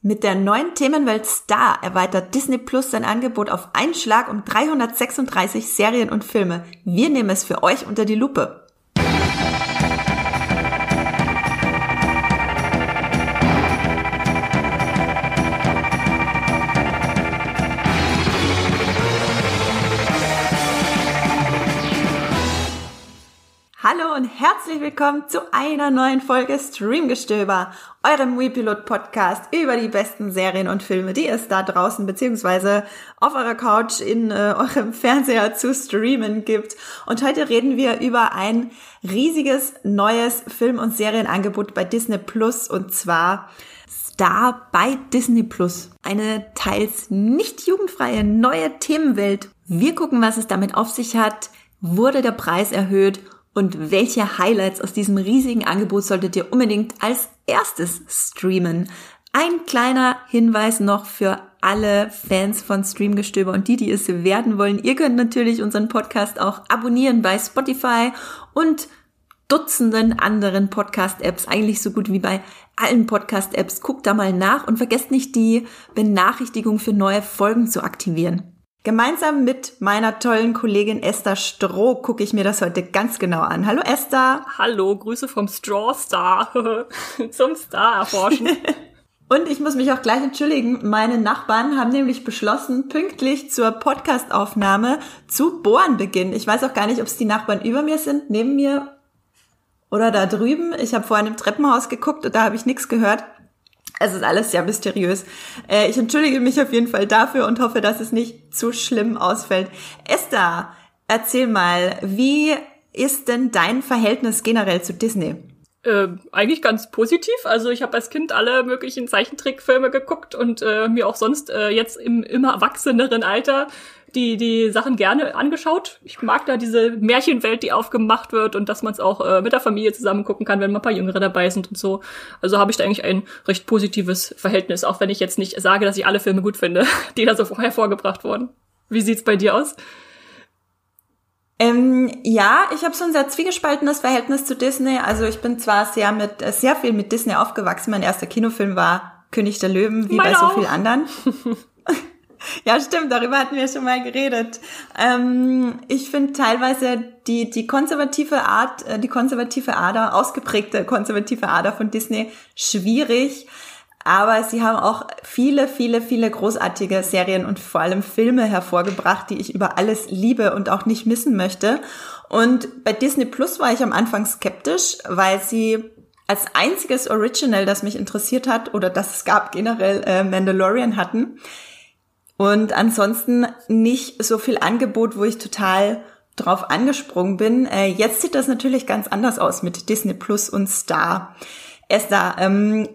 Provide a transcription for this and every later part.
Mit der neuen Themenwelt Star erweitert Disney Plus sein Angebot auf einen Schlag um 336 Serien und Filme. Wir nehmen es für euch unter die Lupe. Und herzlich willkommen zu einer neuen Folge Streamgestöber, eurem WePilot Podcast über die besten Serien und Filme, die es da draußen beziehungsweise auf eurer Couch in äh, eurem Fernseher zu streamen gibt. Und heute reden wir über ein riesiges neues Film- und Serienangebot bei Disney Plus und zwar Star bei Disney Plus. Eine teils nicht jugendfreie neue Themenwelt. Wir gucken, was es damit auf sich hat. Wurde der Preis erhöht? Und welche Highlights aus diesem riesigen Angebot solltet ihr unbedingt als erstes streamen. Ein kleiner Hinweis noch für alle Fans von Streamgestöber und die, die es werden wollen. Ihr könnt natürlich unseren Podcast auch abonnieren bei Spotify und Dutzenden anderen Podcast-Apps, eigentlich so gut wie bei allen Podcast-Apps. Guckt da mal nach und vergesst nicht die Benachrichtigung für neue Folgen zu aktivieren. Gemeinsam mit meiner tollen Kollegin Esther Stroh gucke ich mir das heute ganz genau an. Hallo Esther. Hallo, Grüße vom Straw Star zum Star erforschen. Und ich muss mich auch gleich entschuldigen, meine Nachbarn haben nämlich beschlossen, pünktlich zur Podcastaufnahme zu bohren beginnen. Ich weiß auch gar nicht, ob es die Nachbarn über mir sind, neben mir oder da drüben. Ich habe vorhin im Treppenhaus geguckt und da habe ich nichts gehört. Es ist alles sehr mysteriös. Äh, ich entschuldige mich auf jeden Fall dafür und hoffe, dass es nicht zu schlimm ausfällt. Esther, erzähl mal, wie ist denn dein Verhältnis generell zu Disney? Äh, eigentlich ganz positiv. Also ich habe als Kind alle möglichen Zeichentrickfilme geguckt und äh, mir auch sonst äh, jetzt im immer erwachseneren Alter die, die Sachen gerne angeschaut. Ich mag da diese Märchenwelt, die aufgemacht wird und dass man es auch äh, mit der Familie zusammen gucken kann, wenn mal ein paar Jüngere dabei sind und so. Also habe ich da eigentlich ein recht positives Verhältnis, auch wenn ich jetzt nicht sage, dass ich alle Filme gut finde, die da so hervorgebracht wurden. Wie sieht's bei dir aus? Ähm, ja, ich habe so ein sehr zwiegespaltenes Verhältnis zu Disney. Also ich bin zwar sehr mit äh, sehr viel mit Disney aufgewachsen. Mein erster Kinofilm war König der Löwen, wie Meine bei so vielen anderen. Ja, stimmt, darüber hatten wir schon mal geredet. Ähm, ich finde teilweise die, die konservative Art, äh, die konservative Ader, ausgeprägte konservative Ader von Disney schwierig. Aber sie haben auch viele, viele, viele großartige Serien und vor allem Filme hervorgebracht, die ich über alles liebe und auch nicht missen möchte. Und bei Disney Plus war ich am Anfang skeptisch, weil sie als einziges Original, das mich interessiert hat oder das es gab generell äh, Mandalorian hatten. Und ansonsten nicht so viel Angebot, wo ich total drauf angesprungen bin. Äh, jetzt sieht das natürlich ganz anders aus mit Disney Plus und Star. Esther, ähm,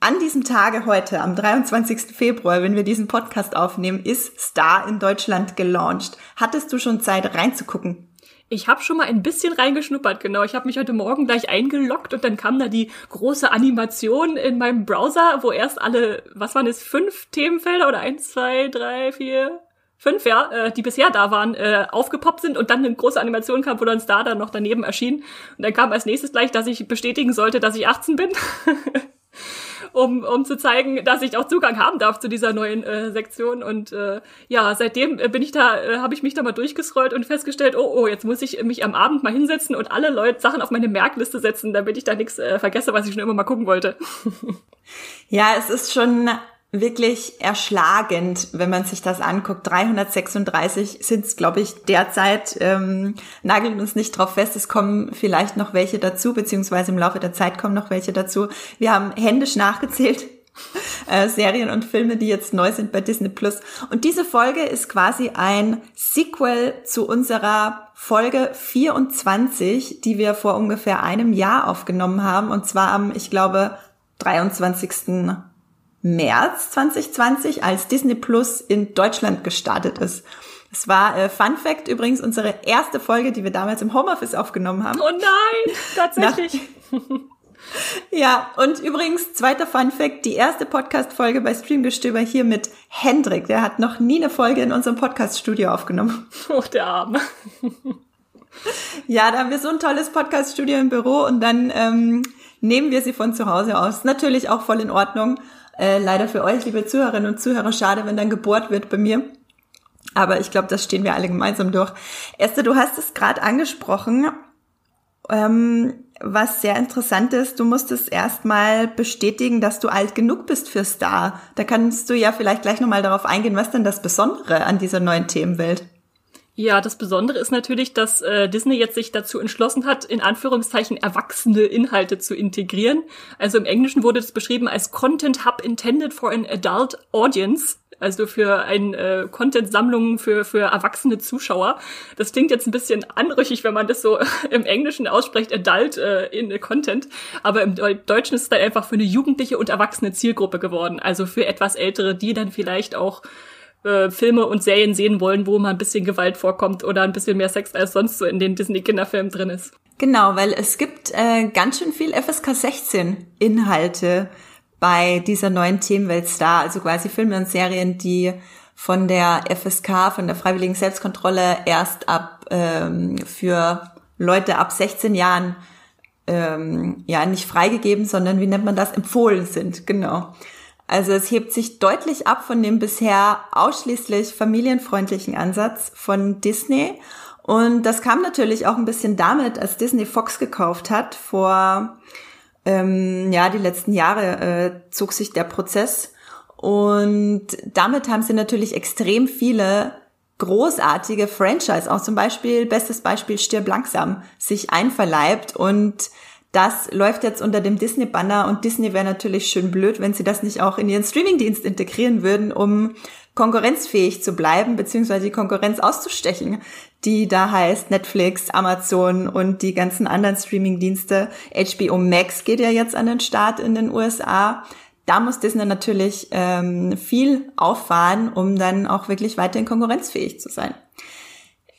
an diesem Tage heute, am 23. Februar, wenn wir diesen Podcast aufnehmen, ist Star in Deutschland gelauncht. Hattest du schon Zeit reinzugucken? Ich habe schon mal ein bisschen reingeschnuppert, genau. Ich habe mich heute Morgen gleich eingeloggt und dann kam da die große Animation in meinem Browser, wo erst alle, was waren es, fünf Themenfelder oder eins, zwei, drei, vier, fünf, ja, äh, die bisher da waren, äh, aufgepoppt sind und dann eine große Animation kam, wo dann Star dann noch daneben erschien. Und dann kam als nächstes gleich, dass ich bestätigen sollte, dass ich 18 bin. um, um zu zeigen, dass ich auch Zugang haben darf zu dieser neuen äh, Sektion. Und äh, ja, seitdem äh, bin ich da, äh, habe ich mich da mal durchgescrollt und festgestellt, oh, oh, jetzt muss ich mich am Abend mal hinsetzen und alle Leute Sachen auf meine Merkliste setzen, damit ich da nichts äh, vergesse, was ich schon immer mal gucken wollte. ja, es ist schon wirklich erschlagend, wenn man sich das anguckt. 336 sind es, glaube ich, derzeit. Ähm, nageln uns nicht drauf fest. Es kommen vielleicht noch welche dazu, beziehungsweise im Laufe der Zeit kommen noch welche dazu. Wir haben händisch nachgezählt. Äh, Serien und Filme, die jetzt neu sind bei Disney Plus. Und diese Folge ist quasi ein Sequel zu unserer Folge 24, die wir vor ungefähr einem Jahr aufgenommen haben. Und zwar am, ich glaube, 23. März 2020, als Disney Plus in Deutschland gestartet ist. Es war äh, Fun Fact übrigens unsere erste Folge, die wir damals im Homeoffice aufgenommen haben. Oh nein, tatsächlich. ja, und übrigens zweiter Fun Fact, die erste Podcast Folge bei Streamgestöber hier mit Hendrik, der hat noch nie eine Folge in unserem Podcast Studio aufgenommen. Oh, der Arme. ja, da haben wir so ein tolles Podcast Studio im Büro und dann ähm, nehmen wir sie von zu Hause aus. Natürlich auch voll in Ordnung. Äh, leider für euch, liebe Zuhörerinnen und Zuhörer, schade, wenn dann gebohrt wird bei mir. Aber ich glaube, das stehen wir alle gemeinsam durch. Esther, du hast es gerade angesprochen. Ähm, was sehr interessant ist, du musstest erstmal bestätigen, dass du alt genug bist für Star. Da kannst du ja vielleicht gleich nochmal darauf eingehen, was denn das Besondere an dieser neuen Themenwelt? Ja, das Besondere ist natürlich, dass äh, Disney jetzt sich dazu entschlossen hat, in Anführungszeichen erwachsene Inhalte zu integrieren. Also im Englischen wurde das beschrieben als Content Hub intended for an adult audience. Also für ein äh, Content-Sammlung für, für erwachsene Zuschauer. Das klingt jetzt ein bisschen anrüchig, wenn man das so im Englischen ausspricht, adult äh, in Content. Aber im Deutschen ist es dann einfach für eine jugendliche und erwachsene Zielgruppe geworden. Also für etwas Ältere, die dann vielleicht auch äh, Filme und Serien sehen wollen, wo mal ein bisschen Gewalt vorkommt oder ein bisschen mehr Sex als sonst so in den Disney-Kinderfilmen drin ist. Genau, weil es gibt äh, ganz schön viel FSK 16 Inhalte bei dieser neuen Themenwelt Star, also quasi Filme und Serien, die von der FSK, von der Freiwilligen Selbstkontrolle erst ab ähm, für Leute ab 16 Jahren ähm, ja nicht freigegeben, sondern wie nennt man das, empfohlen sind, genau. Also es hebt sich deutlich ab von dem bisher ausschließlich familienfreundlichen Ansatz von Disney. Und das kam natürlich auch ein bisschen damit, als Disney Fox gekauft hat vor ähm, ja, die letzten Jahre äh, zog sich der Prozess und damit haben sie natürlich extrem viele großartige Franchise, auch zum Beispiel, bestes Beispiel Stirb langsam, sich einverleibt und das läuft jetzt unter dem Disney-Banner und Disney wäre natürlich schön blöd, wenn sie das nicht auch in ihren Streamingdienst integrieren würden, um konkurrenzfähig zu bleiben, beziehungsweise die Konkurrenz auszustechen, die da heißt Netflix, Amazon und die ganzen anderen Streamingdienste. HBO Max geht ja jetzt an den Start in den USA. Da muss Disney natürlich ähm, viel auffahren, um dann auch wirklich weiterhin konkurrenzfähig zu sein.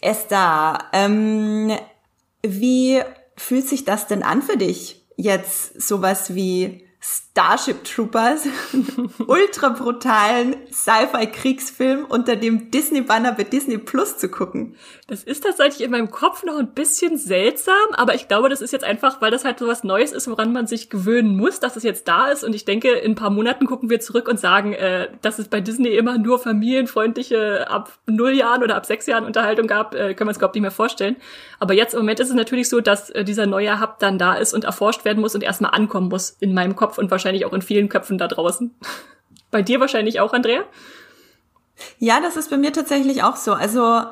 Esther, ähm, wie fühlt sich das denn an für dich, jetzt sowas wie Starship Troopers, ultra brutalen Sci-Fi-Kriegsfilm unter dem Disney-Banner bei Disney Plus zu gucken. Das ist tatsächlich in meinem Kopf noch ein bisschen seltsam, aber ich glaube, das ist jetzt einfach, weil das halt so was Neues ist, woran man sich gewöhnen muss, dass es jetzt da ist. Und ich denke, in ein paar Monaten gucken wir zurück und sagen, äh, dass es bei Disney immer nur familienfreundliche ab null Jahren oder ab sechs Jahren Unterhaltung gab, äh, können wir uns überhaupt nicht mehr vorstellen. Aber jetzt im Moment ist es natürlich so, dass äh, dieser neue Hub dann da ist und erforscht werden muss und erstmal ankommen muss in meinem Kopf und wahrscheinlich auch in vielen Köpfen da draußen. Bei dir wahrscheinlich auch, Andrea? Ja, das ist bei mir tatsächlich auch so. Also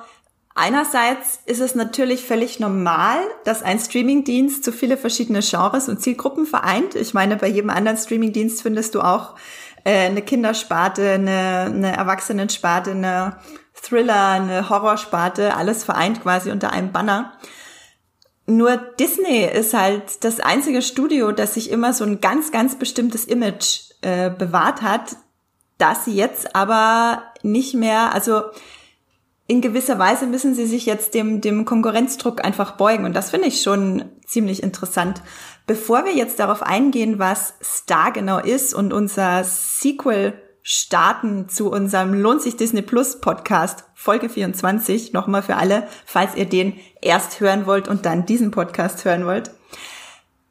einerseits ist es natürlich völlig normal, dass ein Streamingdienst so viele verschiedene Genres und Zielgruppen vereint. Ich meine, bei jedem anderen Streamingdienst findest du auch äh, eine Kindersparte, eine, eine Erwachsenensparte, eine Thriller, eine Horrorsparte, alles vereint quasi unter einem Banner. Nur Disney ist halt das einzige Studio, das sich immer so ein ganz, ganz bestimmtes Image äh, bewahrt hat, dass sie jetzt aber nicht mehr, also in gewisser Weise müssen sie sich jetzt dem, dem Konkurrenzdruck einfach beugen. Und das finde ich schon ziemlich interessant. Bevor wir jetzt darauf eingehen, was Star genau ist und unser Sequel starten zu unserem Lohnt sich Disney Plus Podcast Folge 24. Nochmal für alle, falls ihr den erst hören wollt und dann diesen Podcast hören wollt.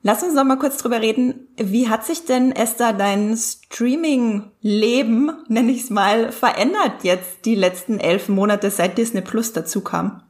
Lass uns noch mal kurz drüber reden. Wie hat sich denn, Esther, dein Streaming-Leben, nenne ich es mal, verändert jetzt die letzten elf Monate, seit Disney Plus dazu kam?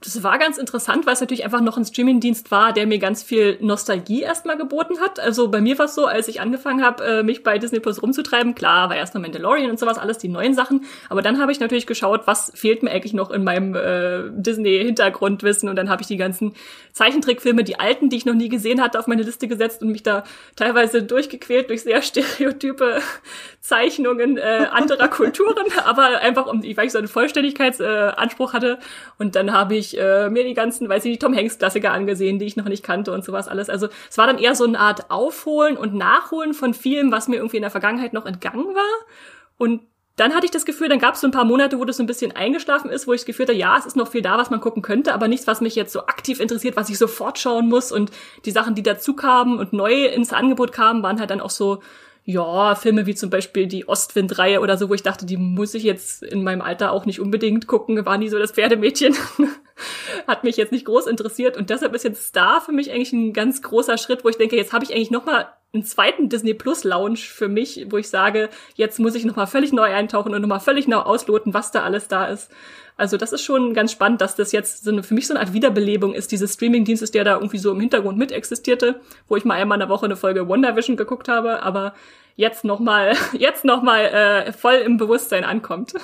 Das war ganz interessant, weil es natürlich einfach noch ein Streamingdienst war, der mir ganz viel Nostalgie erstmal geboten hat. Also bei mir war es so, als ich angefangen habe, äh, mich bei Disney Plus rumzutreiben, klar, war erst noch Mandalorian und sowas, alles die neuen Sachen. Aber dann habe ich natürlich geschaut, was fehlt mir eigentlich noch in meinem äh, Disney-Hintergrundwissen. Und dann habe ich die ganzen Zeichentrickfilme, die alten, die ich noch nie gesehen hatte, auf meine Liste gesetzt und mich da teilweise durchgequält durch sehr stereotype Zeichnungen äh, anderer Kulturen, aber einfach um, weil ich so einen Vollständigkeitsanspruch äh, hatte. Und dann habe ich äh, mir die ganzen, weiß ich, die Tom Hanks Klassiker angesehen, die ich noch nicht kannte und sowas alles. Also es war dann eher so eine Art Aufholen und Nachholen von vielem, was mir irgendwie in der Vergangenheit noch entgangen war. Und dann hatte ich das Gefühl, dann gab es so ein paar Monate, wo das so ein bisschen eingeschlafen ist, wo ich das Gefühl hatte, ja, es ist noch viel da, was man gucken könnte, aber nichts, was mich jetzt so aktiv interessiert, was ich sofort schauen muss. Und die Sachen, die dazu kamen und neu ins Angebot kamen, waren halt dann auch so ja, Filme wie zum Beispiel die Ostwind-Reihe oder so, wo ich dachte, die muss ich jetzt in meinem Alter auch nicht unbedingt gucken, war nie so das Pferdemädchen. Hat mich jetzt nicht groß interessiert und deshalb ist jetzt Star für mich eigentlich ein ganz großer Schritt, wo ich denke, jetzt habe ich eigentlich noch mal einen zweiten Disney Plus Lounge für mich, wo ich sage, jetzt muss ich nochmal völlig neu eintauchen und nochmal völlig neu ausloten, was da alles da ist. Also das ist schon ganz spannend, dass das jetzt so eine, für mich so eine Art Wiederbelebung ist, dieses Streaming-Dienstes, der da irgendwie so im Hintergrund mit existierte, wo ich mal einmal in der Woche eine Folge WandaVision geguckt habe, aber jetzt nochmal, jetzt nochmal äh, voll im Bewusstsein ankommt.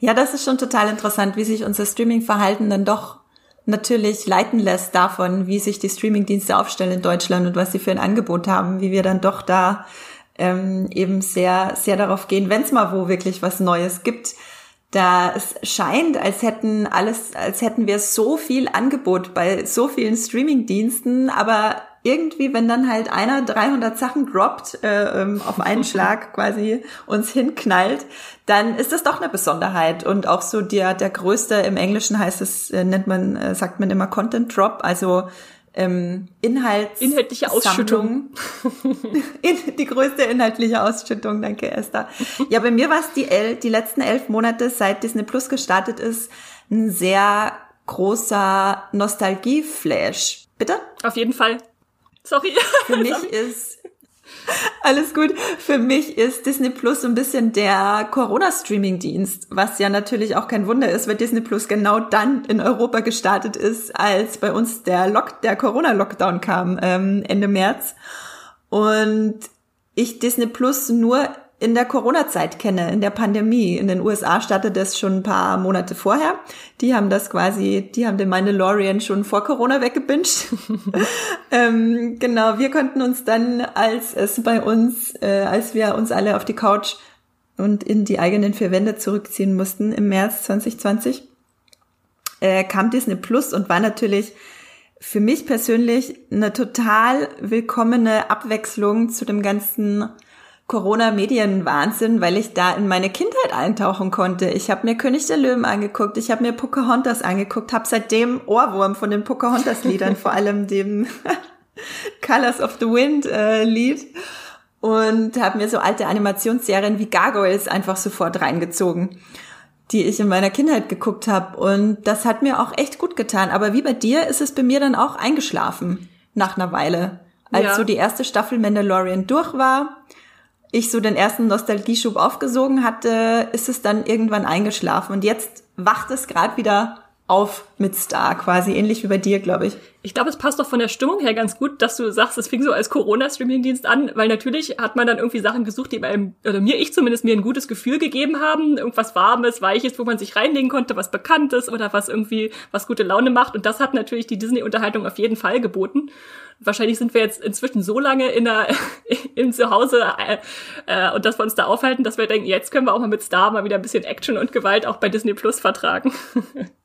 Ja, das ist schon total interessant, wie sich unser Streaming-Verhalten dann doch natürlich leiten lässt davon, wie sich die Streamingdienste aufstellen in Deutschland und was sie für ein Angebot haben, wie wir dann doch da ähm, eben sehr, sehr darauf gehen, wenn es mal wo wirklich was Neues gibt. Da es scheint, als hätten alles, als hätten wir so viel Angebot bei so vielen Streamingdiensten, aber irgendwie, wenn dann halt einer 300 Sachen droppt, äh, ähm, auf einen Schlag quasi uns hinknallt, dann ist das doch eine Besonderheit. Und auch so der, der größte, im Englischen heißt es, äh, nennt man, äh, sagt man immer Content Drop, also ähm, Inhalts inhaltliche Ausschüttung. die größte inhaltliche Ausschüttung, danke Esther. Ja, bei mir war es die, el die letzten elf Monate, seit Disney Plus gestartet ist, ein sehr großer Nostalgie-Flash. Bitte? Auf jeden Fall. Sorry. Für mich ist alles gut. Für mich ist Disney Plus so ein bisschen der Corona-Streaming-Dienst, was ja natürlich auch kein Wunder ist, weil Disney Plus genau dann in Europa gestartet ist, als bei uns der Lock, der Corona-Lockdown kam ähm, Ende März. Und ich Disney Plus nur in der Corona-Zeit kenne, in der Pandemie. In den USA startet das schon ein paar Monate vorher. Die haben das quasi, die haben den Mandalorian schon vor Corona weggebinged. ähm, genau, wir konnten uns dann, als es bei uns, äh, als wir uns alle auf die Couch und in die eigenen vier Wände zurückziehen mussten im März 2020, äh, kam Disney Plus und war natürlich für mich persönlich eine total willkommene Abwechslung zu dem ganzen Corona-Medien-Wahnsinn, weil ich da in meine Kindheit eintauchen konnte. Ich habe mir König der Löwen angeguckt, ich habe mir Pocahontas angeguckt, habe seitdem Ohrwurm von den Pocahontas-Liedern, vor allem dem Colors of the Wind äh, und habe mir so alte Animationsserien wie Gargoyles einfach sofort reingezogen, die ich in meiner Kindheit geguckt habe und das hat mir auch echt gut getan. Aber wie bei dir ist es bei mir dann auch eingeschlafen nach einer Weile. Als ja. so die erste Staffel Mandalorian durch war, ich so den ersten Nostalgieschub aufgesogen hatte, ist es dann irgendwann eingeschlafen. Und jetzt wacht es gerade wieder auf mit Star, quasi ähnlich wie bei dir, glaube ich. Ich glaube, es passt doch von der Stimmung her ganz gut, dass du sagst, es fing so als Corona-Streaming-Dienst an, weil natürlich hat man dann irgendwie Sachen gesucht, die einem, oder mir, ich zumindest, mir ein gutes Gefühl gegeben haben, irgendwas Warmes, Weiches, wo man sich reinlegen konnte, was Bekanntes oder was irgendwie, was gute Laune macht. Und das hat natürlich die Disney-Unterhaltung auf jeden Fall geboten wahrscheinlich sind wir jetzt inzwischen so lange in der, im Zuhause äh, äh, und dass wir uns da aufhalten, dass wir denken, jetzt können wir auch mal mit Star mal wieder ein bisschen Action und Gewalt auch bei Disney Plus vertragen.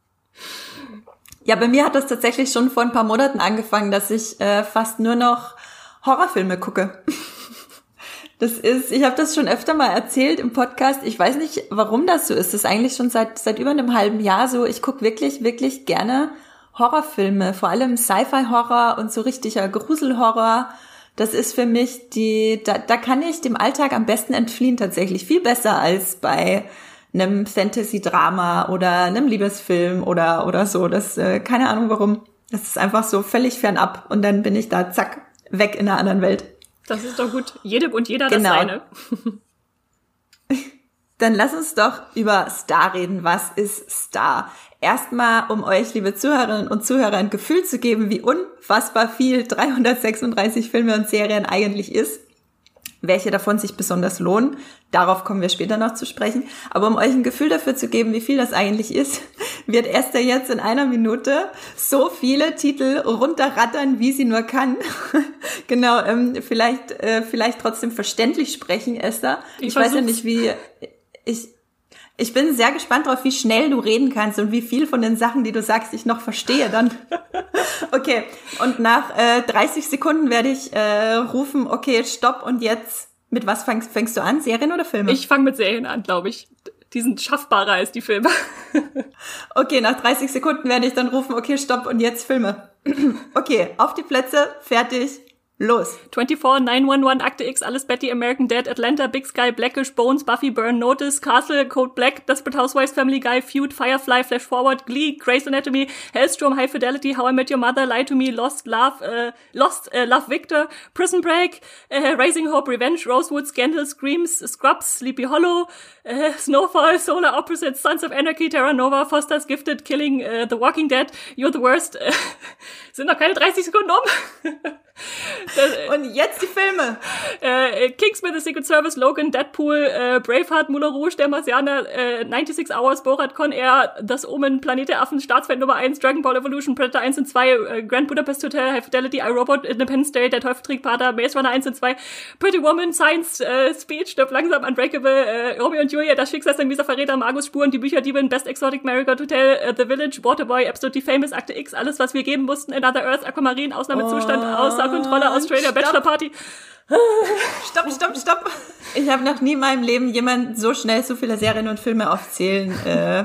Ja, bei mir hat das tatsächlich schon vor ein paar Monaten angefangen, dass ich äh, fast nur noch Horrorfilme gucke. Das ist, ich habe das schon öfter mal erzählt im Podcast. Ich weiß nicht, warum das so ist. Das ist eigentlich schon seit seit über einem halben Jahr so. Ich gucke wirklich, wirklich gerne Horrorfilme, vor allem Sci-Fi-Horror und so richtiger Gruselhorror. Das ist für mich die, da, da kann ich dem Alltag am besten entfliehen tatsächlich. Viel besser als bei einem Fantasy-Drama oder einem Liebesfilm oder, oder so. Das, äh, keine Ahnung warum. Das ist einfach so völlig fernab und dann bin ich da zack, weg in einer anderen Welt. Das ist doch gut. Jede und jeder genau. das seine. Dann lass uns doch über Star reden. Was ist Star? Erstmal, um euch, liebe Zuhörerinnen und Zuhörer, ein Gefühl zu geben, wie unfassbar viel 336 Filme und Serien eigentlich ist. Welche davon sich besonders lohnen. Darauf kommen wir später noch zu sprechen. Aber um euch ein Gefühl dafür zu geben, wie viel das eigentlich ist, wird Esther jetzt in einer Minute so viele Titel runterrattern, wie sie nur kann. genau, ähm, vielleicht, äh, vielleicht trotzdem verständlich sprechen, Esther. Ich, ich weiß ja nicht, wie, ich, ich bin sehr gespannt darauf, wie schnell du reden kannst und wie viel von den Sachen, die du sagst, ich noch verstehe dann. okay, und nach äh, 30 Sekunden werde ich äh, rufen, okay, stopp und jetzt, mit was fängst, fängst du an? Serien oder Filme? Ich fange mit Serien an, glaube ich. Die sind schaffbarer als die Filme. okay, nach 30 Sekunden werde ich dann rufen, okay, stopp und jetzt Filme. okay, auf die Plätze, fertig, Los. 24, 911, Akte X, Alles Betty, American Dead, Atlanta, Big Sky, Blackish, Bones, Buffy, Burn, Notice, Castle, Code Black, Desperate Housewives, Family Guy, Feud, Firefly, Flash Forward, Glee, Grey's Anatomy, Hellstrom, High Fidelity, How I Met Your Mother, Lie to Me, Lost, Love, äh, Lost, äh, Love Victor, Prison Break, äh, Raising Hope, Revenge, Rosewood, Scandal, Screams, Scrubs, Sleepy Hollow, äh, Snowfall, Solar Opposites, Sons of Anarchy, Terra Nova, Foster's Gifted, Killing, äh, The Walking Dead, You're the Worst, äh, sind noch keine 30 Sekunden um. das, Und jetzt die Filme. Äh, Kingsman, The Secret Service, Logan, Deadpool, äh, Braveheart, Moulin Rouge, Der Marsianer, äh, 96 Hours, Borat, Con Air, Das Omen, Planet der Affen, Staatsfeind Nummer 1, Dragon Ball Evolution, Predator 1 und 2, äh, Grand Budapest Hotel, High Fidelity, iRobot, Independence Day, Der Teufel trägt Pater, Maze Runner 1 und 2, Pretty Woman, Science, äh, Speech, Stirb langsam, Unbreakable, äh, Romeo und Julia, Das Schicksal dieser Verräter, Magus Spuren, Die Bücher, Diebin, Best Exotic, Marigold Hotel, äh, The Village, Waterboy, Absolutely Famous, Akte X, alles, was wir geben mussten, Another Earth, Aquamarine, Ausnahmezustand, oh, Außer Kontrolle, Australia, Bachelor Party. Stopp, stopp, stopp. Ich habe noch nie in meinem Leben jemanden so schnell so viele Serien und Filme aufzählen äh,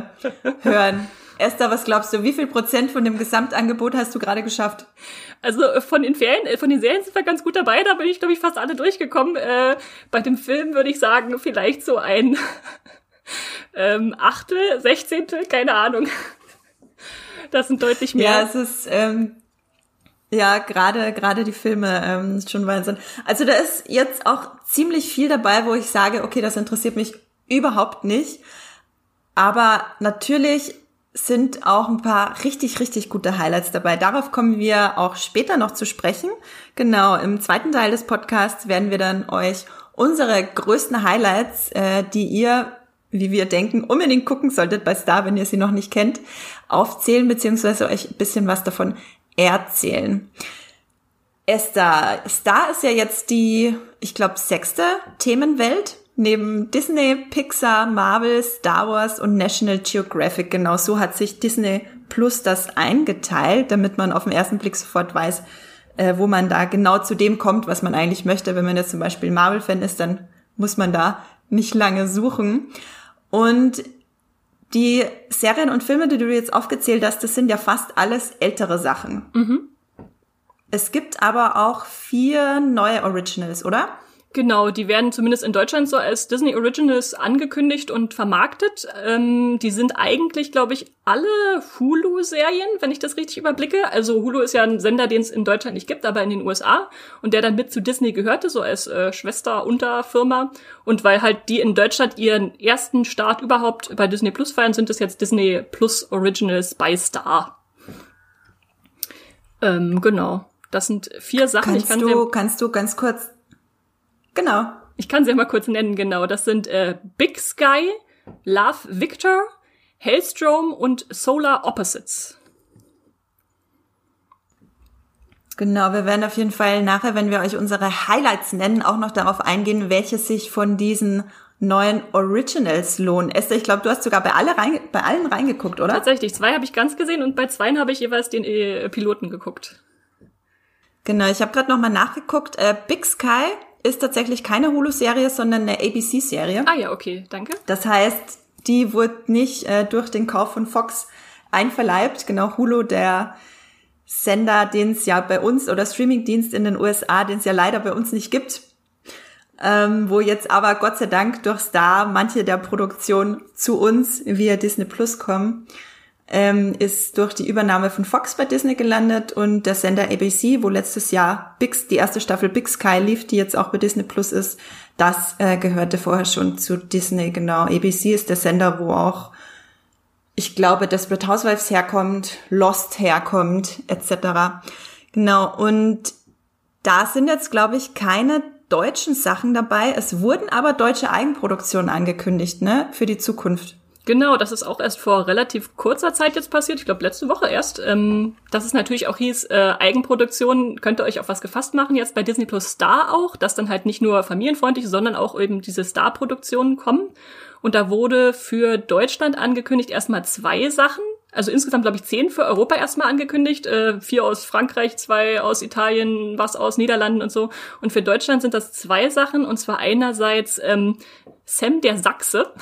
hören. Esther, was glaubst du, wie viel Prozent von dem Gesamtangebot hast du gerade geschafft? Also äh, von den Ferien, äh, von den Serien sind wir ganz gut dabei, da bin ich, glaube ich, fast alle durchgekommen. Äh, bei dem Film würde ich sagen, vielleicht so ein ähm, Achtel, Sechzehntel, keine Ahnung. Das sind deutlich mehr. Ja, es ist ähm, ja, gerade gerade die Filme ähm, schon Wahnsinn. Also da ist jetzt auch ziemlich viel dabei, wo ich sage, okay, das interessiert mich überhaupt nicht. Aber natürlich sind auch ein paar richtig, richtig gute Highlights dabei. Darauf kommen wir auch später noch zu sprechen. Genau, im zweiten Teil des Podcasts werden wir dann euch unsere größten Highlights, äh, die ihr, wie wir denken, unbedingt gucken solltet bei Star, wenn ihr sie noch nicht kennt, aufzählen, beziehungsweise euch ein bisschen was davon erzählen. Esther, Star ist ja jetzt die, ich glaube, sechste Themenwelt neben Disney, Pixar, Marvel, Star Wars und National Geographic. Genau so hat sich Disney Plus das eingeteilt, damit man auf den ersten Blick sofort weiß, äh, wo man da genau zu dem kommt, was man eigentlich möchte. Wenn man jetzt zum Beispiel Marvel-Fan ist, dann muss man da nicht lange suchen. Und die Serien und Filme, die du jetzt aufgezählt hast, das sind ja fast alles ältere Sachen. Mhm. Es gibt aber auch vier neue Originals, oder? Genau, die werden zumindest in Deutschland so als Disney Originals angekündigt und vermarktet. Ähm, die sind eigentlich, glaube ich, alle Hulu-Serien, wenn ich das richtig überblicke. Also Hulu ist ja ein Sender, den es in Deutschland nicht gibt, aber in den USA und der dann mit zu Disney gehörte, so als äh, Schwester-Unterfirma. Und weil halt die in Deutschland ihren ersten Start überhaupt bei Disney Plus feiern, sind es jetzt Disney Plus Originals bei Star. Ähm, genau. Das sind vier Sachen. Kannst, kann du, kannst du ganz kurz Genau. Ich kann sie ja mal kurz nennen, genau. Das sind äh, Big Sky, Love Victor, Hailstrom und Solar Opposites. Genau, wir werden auf jeden Fall nachher, wenn wir euch unsere Highlights nennen, auch noch darauf eingehen, welche sich von diesen neuen Originals lohnen. Esther, ich glaube, du hast sogar bei, alle rein, bei allen reingeguckt, oder? Tatsächlich, zwei habe ich ganz gesehen und bei zweien habe ich jeweils den äh, Piloten geguckt. Genau, ich habe gerade noch mal nachgeguckt. Äh, Big Sky ist tatsächlich keine Hulu-Serie, sondern eine ABC-Serie. Ah ja, okay, danke. Das heißt, die wurde nicht äh, durch den Kauf von Fox einverleibt. Genau, Hulu, der Sender, den es ja bei uns oder Streamingdienst in den USA, den es ja leider bei uns nicht gibt. Ähm, wo jetzt aber Gott sei Dank durch Star manche der Produktion zu uns via Disney Plus kommen ähm, ist durch die Übernahme von Fox bei Disney gelandet und der Sender ABC, wo letztes Jahr Bix, die erste Staffel Big Sky lief, die jetzt auch bei Disney Plus ist, das äh, gehörte vorher schon zu Disney, genau. ABC ist der Sender, wo auch, ich glaube, Desperate Housewives herkommt, Lost herkommt, etc. Genau, und da sind jetzt, glaube ich, keine deutschen Sachen dabei. Es wurden aber deutsche Eigenproduktionen angekündigt, ne, für die Zukunft. Genau, das ist auch erst vor relativ kurzer Zeit jetzt passiert. Ich glaube, letzte Woche erst. Ähm, dass es natürlich auch hieß, äh, Eigenproduktion könnt ihr euch auf was gefasst machen. Jetzt bei Disney Plus Star auch, dass dann halt nicht nur familienfreundlich, sondern auch eben diese Star-Produktionen kommen. Und da wurde für Deutschland angekündigt erstmal zwei Sachen. Also insgesamt, glaube ich, zehn für Europa erstmal angekündigt. Äh, vier aus Frankreich, zwei aus Italien, was aus Niederlanden und so. Und für Deutschland sind das zwei Sachen. Und zwar einerseits ähm, Sam der Sachse.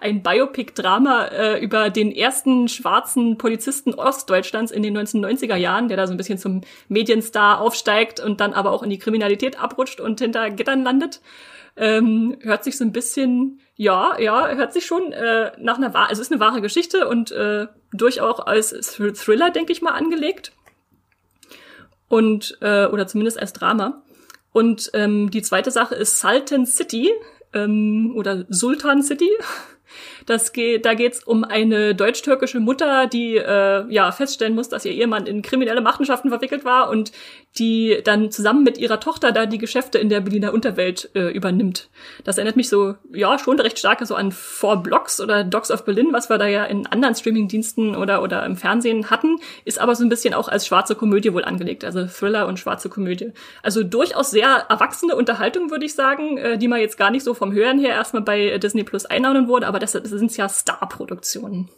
ein Biopic-Drama äh, über den ersten schwarzen Polizisten Ostdeutschlands in den 1990er Jahren, der da so ein bisschen zum Medienstar aufsteigt und dann aber auch in die Kriminalität abrutscht und hinter Gittern landet. Ähm, hört sich so ein bisschen, ja, ja, hört sich schon äh, nach einer, also ist eine wahre Geschichte und äh, durchaus als Thriller, denke ich mal, angelegt. Und, äh, oder zumindest als Drama. Und ähm, die zweite Sache ist Sultan City ähm, oder Sultan City. Das geht, da geht's um eine deutsch-türkische Mutter, die äh, ja feststellen muss, dass ihr Ehemann in kriminelle Machenschaften verwickelt war und die dann zusammen mit ihrer Tochter da die Geschäfte in der Berliner Unterwelt äh, übernimmt. Das erinnert mich so, ja, schon recht stark so an Four Blocks oder Dogs of Berlin, was wir da ja in anderen Streamingdiensten oder, oder im Fernsehen hatten, ist aber so ein bisschen auch als schwarze Komödie wohl angelegt, also Thriller und schwarze Komödie. Also durchaus sehr erwachsene Unterhaltung, würde ich sagen, äh, die man jetzt gar nicht so vom Hören her erstmal bei Disney Plus einordnen wurde, aber das, das sind ja Star-Produktionen.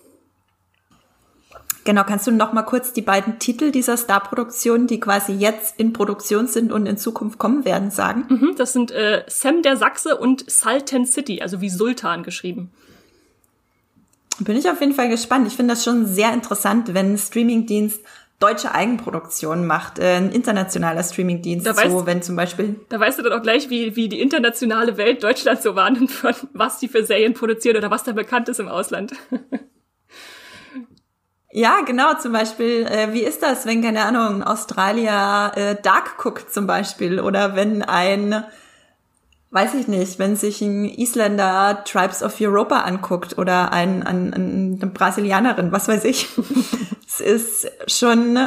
Genau, kannst du noch mal kurz die beiden Titel dieser Star-Produktionen, die quasi jetzt in Produktion sind und in Zukunft kommen werden, sagen? Mhm, das sind äh, Sam der Sachse und Sultan City, also wie Sultan geschrieben. Bin ich auf jeden Fall gespannt. Ich finde das schon sehr interessant, wenn ein Streamingdienst deutsche Eigenproduktion macht, äh, ein internationaler Streamingdienst, da weißt, so wenn zum Beispiel. Da weißt du dann auch gleich, wie, wie die internationale Welt Deutschland so wahrnimmt, von was die für Serien produzieren oder was da bekannt ist im Ausland. Ja, genau, zum Beispiel, äh, wie ist das, wenn, keine Ahnung, Australier äh, Dark guckt zum Beispiel oder wenn ein weiß ich nicht, wenn sich ein Isländer Tribes of Europa anguckt oder ein, ein, ein, eine Brasilianerin, was weiß ich. es ist schon,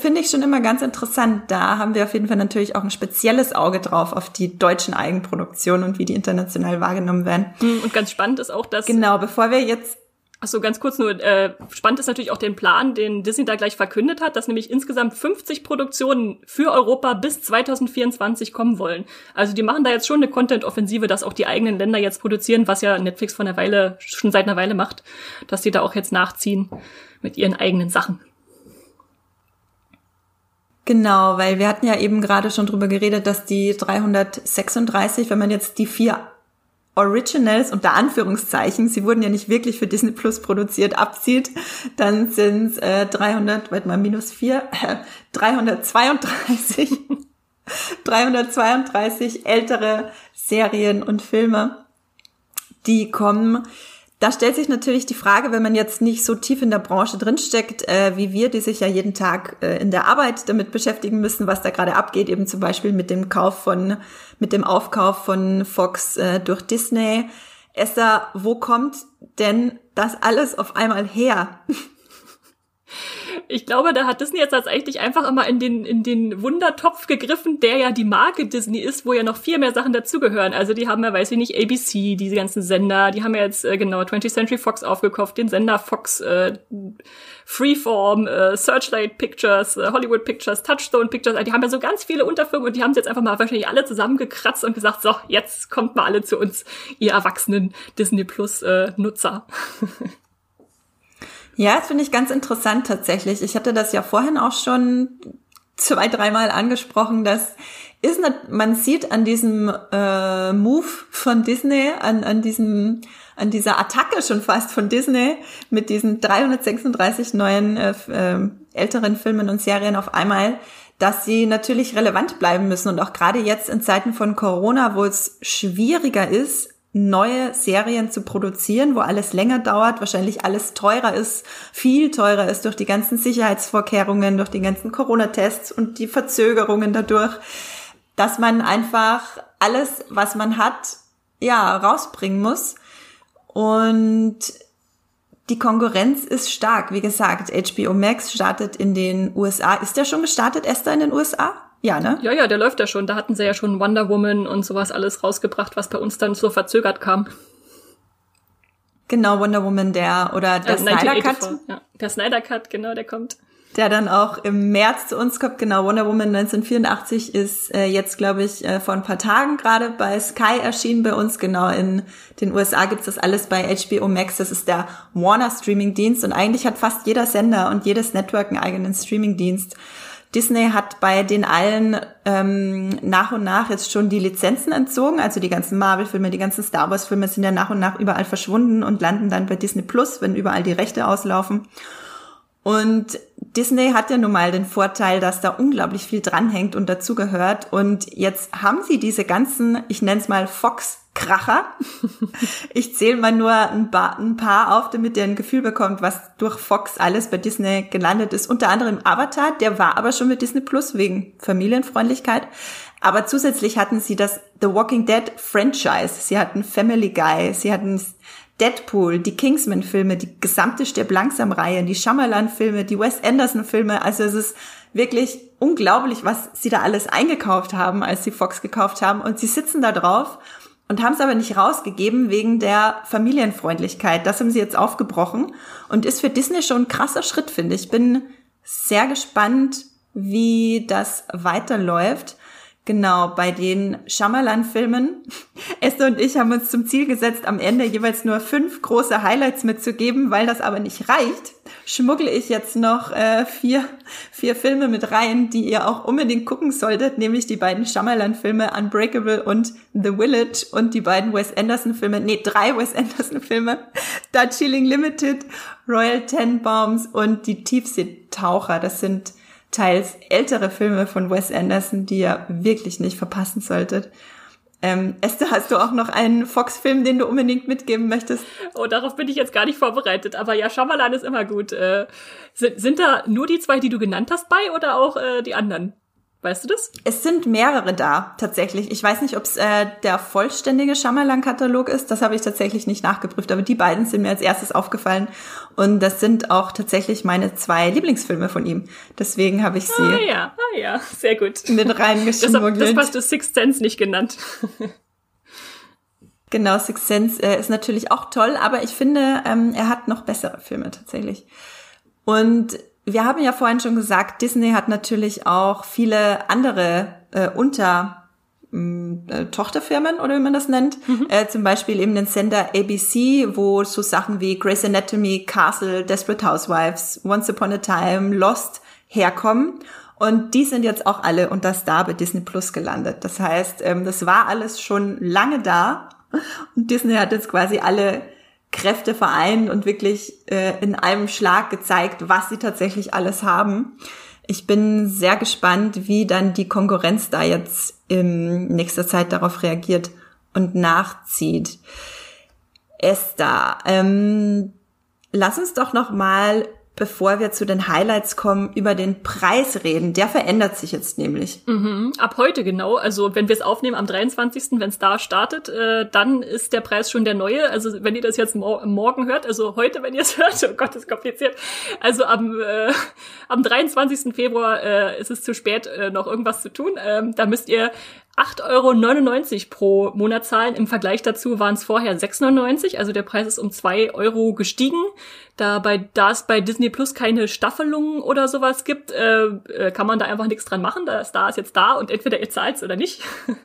finde ich schon immer ganz interessant. Da haben wir auf jeden Fall natürlich auch ein spezielles Auge drauf auf die deutschen Eigenproduktionen und wie die international wahrgenommen werden. Hm, und ganz spannend ist auch, dass. Genau, bevor wir jetzt Achso, ganz kurz nur, äh, spannend ist natürlich auch den Plan, den Disney da gleich verkündet hat, dass nämlich insgesamt 50 Produktionen für Europa bis 2024 kommen wollen. Also die machen da jetzt schon eine Content-Offensive, dass auch die eigenen Länder jetzt produzieren, was ja Netflix von der Weile, schon seit einer Weile macht, dass die da auch jetzt nachziehen mit ihren eigenen Sachen. Genau, weil wir hatten ja eben gerade schon drüber geredet, dass die 336, wenn man jetzt die vier Originals unter Anführungszeichen, sie wurden ja nicht wirklich für Disney Plus produziert, abzieht, dann sind es äh, 300, warte mal, minus 4, äh, 332, 332 ältere Serien und Filme, die kommen da stellt sich natürlich die Frage, wenn man jetzt nicht so tief in der Branche drinsteckt, äh, wie wir, die sich ja jeden Tag äh, in der Arbeit damit beschäftigen müssen, was da gerade abgeht, eben zum Beispiel mit dem Kauf von, mit dem Aufkauf von Fox äh, durch Disney. Esther, wo kommt denn das alles auf einmal her? Ich glaube, da hat Disney jetzt tatsächlich einfach immer in den, in den Wundertopf gegriffen, der ja die Marke Disney ist, wo ja noch viel mehr Sachen dazugehören. Also die haben ja, weiß ich nicht, ABC, diese ganzen Sender, die haben ja jetzt, äh, genau, 20th Century Fox aufgekauft, den Sender Fox, äh, Freeform, äh, Searchlight Pictures, äh, Hollywood Pictures, Touchstone Pictures, also die haben ja so ganz viele Unterfirmen und die haben es jetzt einfach mal wahrscheinlich alle zusammengekratzt und gesagt, so, jetzt kommt mal alle zu uns, ihr erwachsenen Disney Plus äh, Nutzer. Ja, das finde ich ganz interessant tatsächlich. Ich hatte das ja vorhin auch schon zwei, dreimal angesprochen, dass ist man sieht an diesem äh, Move von Disney, an, an diesem, an dieser Attacke schon fast von Disney mit diesen 336 neuen äh, äh, älteren Filmen und Serien auf einmal, dass sie natürlich relevant bleiben müssen und auch gerade jetzt in Zeiten von Corona, wo es schwieriger ist, neue Serien zu produzieren, wo alles länger dauert, wahrscheinlich alles teurer ist, viel teurer ist durch die ganzen Sicherheitsvorkehrungen, durch die ganzen Corona-Tests und die Verzögerungen dadurch, dass man einfach alles, was man hat, ja, rausbringen muss. Und die Konkurrenz ist stark. Wie gesagt, HBO Max startet in den USA. Ist der schon gestartet, Esther, in den USA? Ja, ne? Ja, ja, der läuft ja schon. Da hatten sie ja schon Wonder Woman und sowas alles rausgebracht, was bei uns dann so verzögert kam. Genau, Wonder Woman, der oder der äh, Snyder Cut. Ja, der Snyder Cut, genau, der kommt. Der dann auch im März zu uns kommt. Genau, Wonder Woman 1984 ist äh, jetzt, glaube ich, äh, vor ein paar Tagen gerade bei Sky erschienen bei uns. Genau, in den USA gibt's das alles bei HBO Max. Das ist der Warner Streaming Dienst und eigentlich hat fast jeder Sender und jedes Network einen eigenen Streaming Dienst Disney hat bei den allen ähm, nach und nach jetzt schon die Lizenzen entzogen. Also die ganzen Marvel-Filme, die ganzen Star Wars-Filme sind ja nach und nach überall verschwunden und landen dann bei Disney Plus, wenn überall die Rechte auslaufen. Und Disney hat ja nun mal den Vorteil, dass da unglaublich viel dranhängt und dazugehört. Und jetzt haben sie diese ganzen, ich nenne es mal Fox Kracher. Ich zähle mal nur ein paar, ein paar auf, damit ihr ein Gefühl bekommt, was durch Fox alles bei Disney gelandet ist. Unter anderem Avatar, der war aber schon mit Disney Plus wegen Familienfreundlichkeit. Aber zusätzlich hatten sie das The Walking Dead Franchise. Sie hatten Family Guy, sie hatten Deadpool, die Kingsman-Filme, die gesamte Stirb langsam-Reihe, die Shyamalan-Filme, die Wes Anderson-Filme. Also es ist wirklich unglaublich, was sie da alles eingekauft haben, als sie Fox gekauft haben. Und sie sitzen da drauf und haben es aber nicht rausgegeben wegen der Familienfreundlichkeit. Das haben sie jetzt aufgebrochen und ist für Disney schon ein krasser Schritt, finde ich. Bin sehr gespannt, wie das weiterläuft. Genau, bei den Shyamalan-Filmen. Esther und ich haben uns zum Ziel gesetzt, am Ende jeweils nur fünf große Highlights mitzugeben, weil das aber nicht reicht. Schmuggle ich jetzt noch äh, vier, vier Filme mit rein, die ihr auch unbedingt gucken solltet, nämlich die beiden Shyamalan-Filme Unbreakable und The Village und die beiden Wes Anderson-Filme, nee, drei Wes Anderson-Filme, Darjeeling Limited, Royal Tenenbaums und die Tiefseetaucher. Das sind teils ältere Filme von Wes Anderson, die ihr wirklich nicht verpassen solltet. Ähm, Esther, hast du auch noch einen Fox-Film, den du unbedingt mitgeben möchtest? Oh, darauf bin ich jetzt gar nicht vorbereitet. Aber ja, Shyamalan ist immer gut. Äh, sind, sind da nur die zwei, die du genannt hast, bei oder auch äh, die anderen? Weißt du das? Es sind mehrere da, tatsächlich. Ich weiß nicht, ob es äh, der vollständige Shyamalan-Katalog ist. Das habe ich tatsächlich nicht nachgeprüft. Aber die beiden sind mir als erstes aufgefallen. Und das sind auch tatsächlich meine zwei Lieblingsfilme von ihm. Deswegen habe ich sie ah, ja. Ah, ja. Sehr gut. mit reingeschmuggelt. Das, das hast du Sixth Sense nicht genannt. genau, Sixth Sense äh, ist natürlich auch toll. Aber ich finde, ähm, er hat noch bessere Filme tatsächlich. Und wir haben ja vorhin schon gesagt, Disney hat natürlich auch viele andere äh, Unter mm, äh, Tochterfirmen oder wie man das nennt. Mhm. Äh, zum Beispiel eben den Sender ABC, wo so Sachen wie Grey's Anatomy, Castle, Desperate Housewives, Once Upon a Time, Lost herkommen. Und die sind jetzt auch alle unter Star bei Disney Plus gelandet. Das heißt, ähm, das war alles schon lange da. Und Disney hat jetzt quasi alle Kräfte vereint und wirklich äh, in einem Schlag gezeigt, was sie tatsächlich alles haben. Ich bin sehr gespannt, wie dann die Konkurrenz da jetzt in nächster Zeit darauf reagiert und nachzieht. Esther, ähm, lass uns doch noch mal bevor wir zu den Highlights kommen, über den Preis reden. Der verändert sich jetzt nämlich. Mhm, ab heute genau. Also wenn wir es aufnehmen am 23., wenn es da startet, äh, dann ist der Preis schon der neue. Also wenn ihr das jetzt mor morgen hört, also heute, wenn ihr es hört, oh Gott, ist kompliziert. Also am, äh, am 23. Februar äh, ist es zu spät, äh, noch irgendwas zu tun. Ähm, da müsst ihr 8,99 Euro pro Monat zahlen. Im Vergleich dazu waren es vorher 6,99 Also der Preis ist um 2 Euro gestiegen. Da, bei, da es bei Disney Plus keine Staffelungen oder sowas gibt, äh, äh kann man da einfach nichts dran machen. Da Star ist jetzt da und entweder ihr zahlt oder nicht.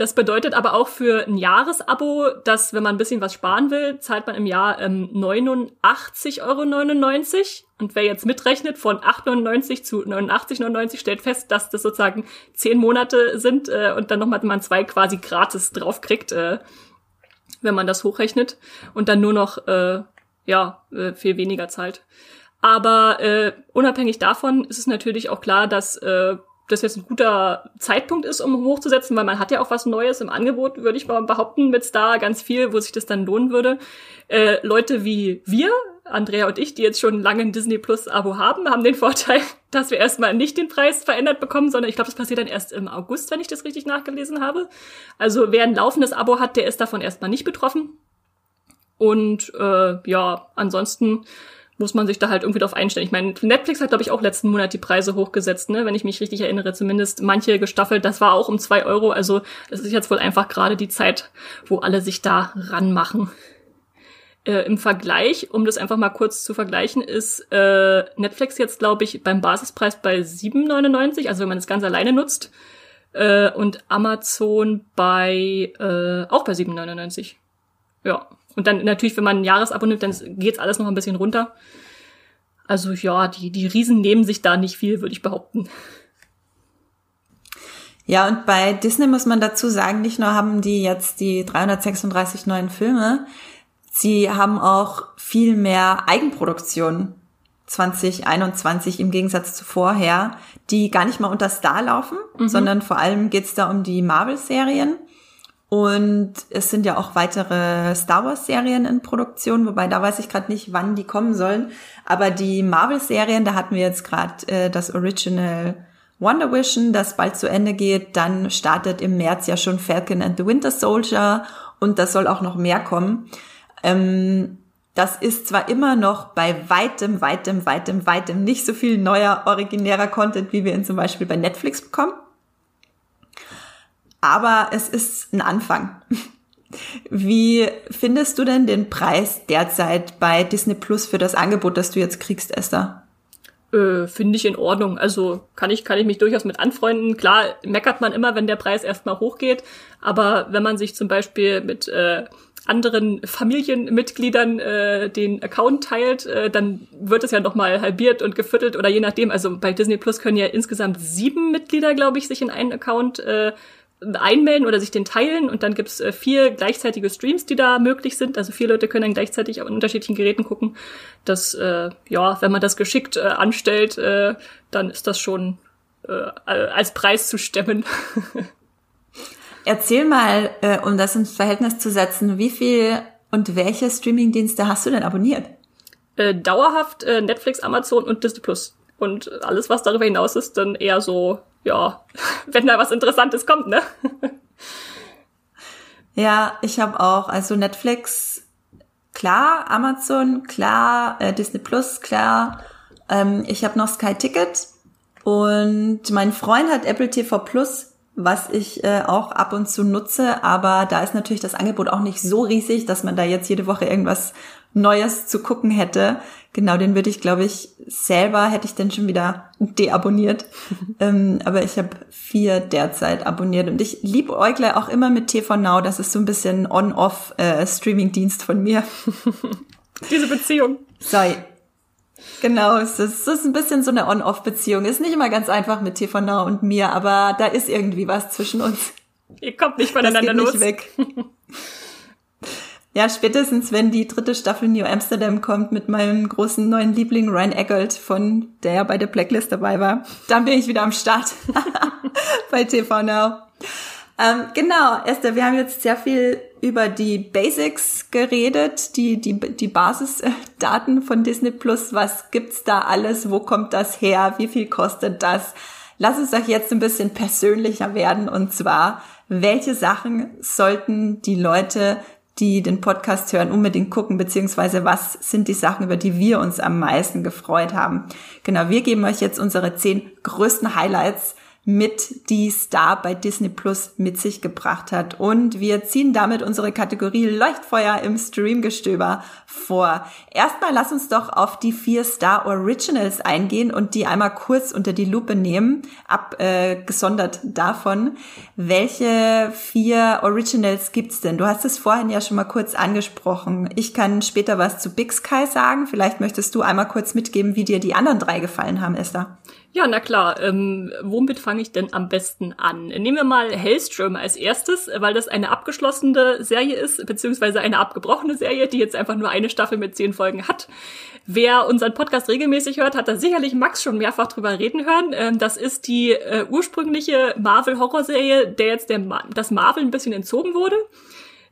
Das bedeutet aber auch für ein Jahresabo, dass wenn man ein bisschen was sparen will, zahlt man im Jahr ähm, 89,99 Euro. Und wer jetzt mitrechnet von 8,99 zu 89,99 stellt fest, dass das sozusagen zehn Monate sind äh, und dann nochmal man zwei quasi gratis draufkriegt, äh, wenn man das hochrechnet und dann nur noch äh, ja äh, viel weniger zahlt. Aber äh, unabhängig davon ist es natürlich auch klar, dass äh, das jetzt ein guter Zeitpunkt ist, um hochzusetzen, weil man hat ja auch was Neues im Angebot, würde ich mal behaupten, mit Star ganz viel, wo sich das dann lohnen würde. Äh, Leute wie wir, Andrea und ich, die jetzt schon lange ein Disney Plus Abo haben, haben den Vorteil, dass wir erstmal nicht den Preis verändert bekommen, sondern ich glaube, das passiert dann erst im August, wenn ich das richtig nachgelesen habe. Also wer ein laufendes Abo hat, der ist davon erstmal nicht betroffen. Und äh, ja, ansonsten muss man sich da halt irgendwie drauf einstellen. Ich meine, Netflix hat, glaube ich, auch letzten Monat die Preise hochgesetzt, ne? wenn ich mich richtig erinnere. Zumindest manche gestaffelt, das war auch um zwei Euro. Also es ist jetzt wohl einfach gerade die Zeit, wo alle sich da ranmachen. Äh, Im Vergleich, um das einfach mal kurz zu vergleichen, ist äh, Netflix jetzt, glaube ich, beim Basispreis bei 7,99, also wenn man das ganz alleine nutzt. Äh, und Amazon bei äh, auch bei 7,99. Ja. Und dann natürlich, wenn man ein Jahresabo nimmt, dann geht's alles noch ein bisschen runter. Also ja, die, die Riesen nehmen sich da nicht viel, würde ich behaupten. Ja, und bei Disney muss man dazu sagen, nicht nur haben die jetzt die 336 neuen Filme, sie haben auch viel mehr Eigenproduktionen 2021 im Gegensatz zu vorher, die gar nicht mal unter Star laufen, mhm. sondern vor allem geht's da um die Marvel-Serien. Und es sind ja auch weitere Star Wars-Serien in Produktion, wobei da weiß ich gerade nicht, wann die kommen sollen. Aber die Marvel-Serien, da hatten wir jetzt gerade äh, das Original Wonder Vision, das bald zu Ende geht. Dann startet im März ja schon Falcon and the Winter Soldier und das soll auch noch mehr kommen. Ähm, das ist zwar immer noch bei weitem, weitem, weitem, weitem nicht so viel neuer, originärer Content, wie wir ihn zum Beispiel bei Netflix bekommen. Aber es ist ein Anfang. Wie findest du denn den Preis derzeit bei Disney Plus für das Angebot, das du jetzt kriegst, Esther? Äh, Finde ich in Ordnung. Also kann ich, kann ich mich durchaus mit anfreunden. Klar, meckert man immer, wenn der Preis erstmal hochgeht. Aber wenn man sich zum Beispiel mit äh, anderen Familienmitgliedern äh, den Account teilt, äh, dann wird es ja nochmal halbiert und geviertelt oder je nachdem. Also bei Disney Plus können ja insgesamt sieben Mitglieder, glaube ich, sich in einen Account äh, einmelden oder sich den teilen und dann gibt's äh, vier gleichzeitige Streams, die da möglich sind. Also vier Leute können dann gleichzeitig auf unterschiedlichen Geräten gucken. Das, äh, ja, wenn man das geschickt äh, anstellt, äh, dann ist das schon äh, als Preis zu stemmen. Erzähl mal, äh, um das ins Verhältnis zu setzen, wie viel und welche Streamingdienste hast du denn abonniert? Äh, dauerhaft äh, Netflix, Amazon und Disney Plus. Und alles, was darüber hinaus ist, dann eher so, ja, wenn da was Interessantes kommt, ne? ja, ich habe auch, also Netflix, klar, Amazon, klar, äh, Disney Plus, klar. Ähm, ich habe noch Sky Ticket und mein Freund hat Apple TV Plus was ich äh, auch ab und zu nutze, aber da ist natürlich das Angebot auch nicht so riesig, dass man da jetzt jede Woche irgendwas Neues zu gucken hätte. Genau, den würde ich, glaube ich, selber hätte ich den schon wieder deabonniert. ähm, aber ich habe vier derzeit abonniert und ich liebe Eugle auch immer mit TV Now. Das ist so ein bisschen On-Off-Streaming-Dienst äh, von mir. Diese Beziehung. So, Genau, es ist, es ist ein bisschen so eine On-Off-Beziehung. Ist nicht immer ganz einfach mit TV Now und mir, aber da ist irgendwie was zwischen uns. Ihr kommt nicht voneinander das geht los. Nicht weg. ja, spätestens wenn die dritte Staffel New Amsterdam kommt mit meinem großen neuen Liebling Ryan Eggert, von der ja bei der Blacklist dabei war, dann bin ich wieder am Start bei TV Now. Ähm, genau, Esther, wir haben jetzt sehr viel über die Basics geredet, die, die, die Basisdaten von Disney Plus. Was gibt's da alles? Wo kommt das her? Wie viel kostet das? Lass uns doch jetzt ein bisschen persönlicher werden und zwar, welche Sachen sollten die Leute, die den Podcast hören, unbedingt gucken, beziehungsweise was sind die Sachen, über die wir uns am meisten gefreut haben. Genau, wir geben euch jetzt unsere zehn größten Highlights mit die Star bei Disney Plus mit sich gebracht hat. Und wir ziehen damit unsere Kategorie Leuchtfeuer im Streamgestöber vor. Erstmal lass uns doch auf die vier Star Originals eingehen und die einmal kurz unter die Lupe nehmen, abgesondert äh, davon. Welche vier Originals gibt's denn? Du hast es vorhin ja schon mal kurz angesprochen. Ich kann später was zu Big Sky sagen. Vielleicht möchtest du einmal kurz mitgeben, wie dir die anderen drei gefallen haben, Esther. Ja, na klar. Ähm, womit fange ich denn am besten an? Nehmen wir mal Hellstrom als erstes, weil das eine abgeschlossene Serie ist, beziehungsweise eine abgebrochene Serie, die jetzt einfach nur eine Staffel mit zehn Folgen hat. Wer unseren Podcast regelmäßig hört, hat da sicherlich Max schon mehrfach drüber reden hören. Ähm, das ist die äh, ursprüngliche Marvel-Horrorserie, der jetzt der Ma das Marvel ein bisschen entzogen wurde.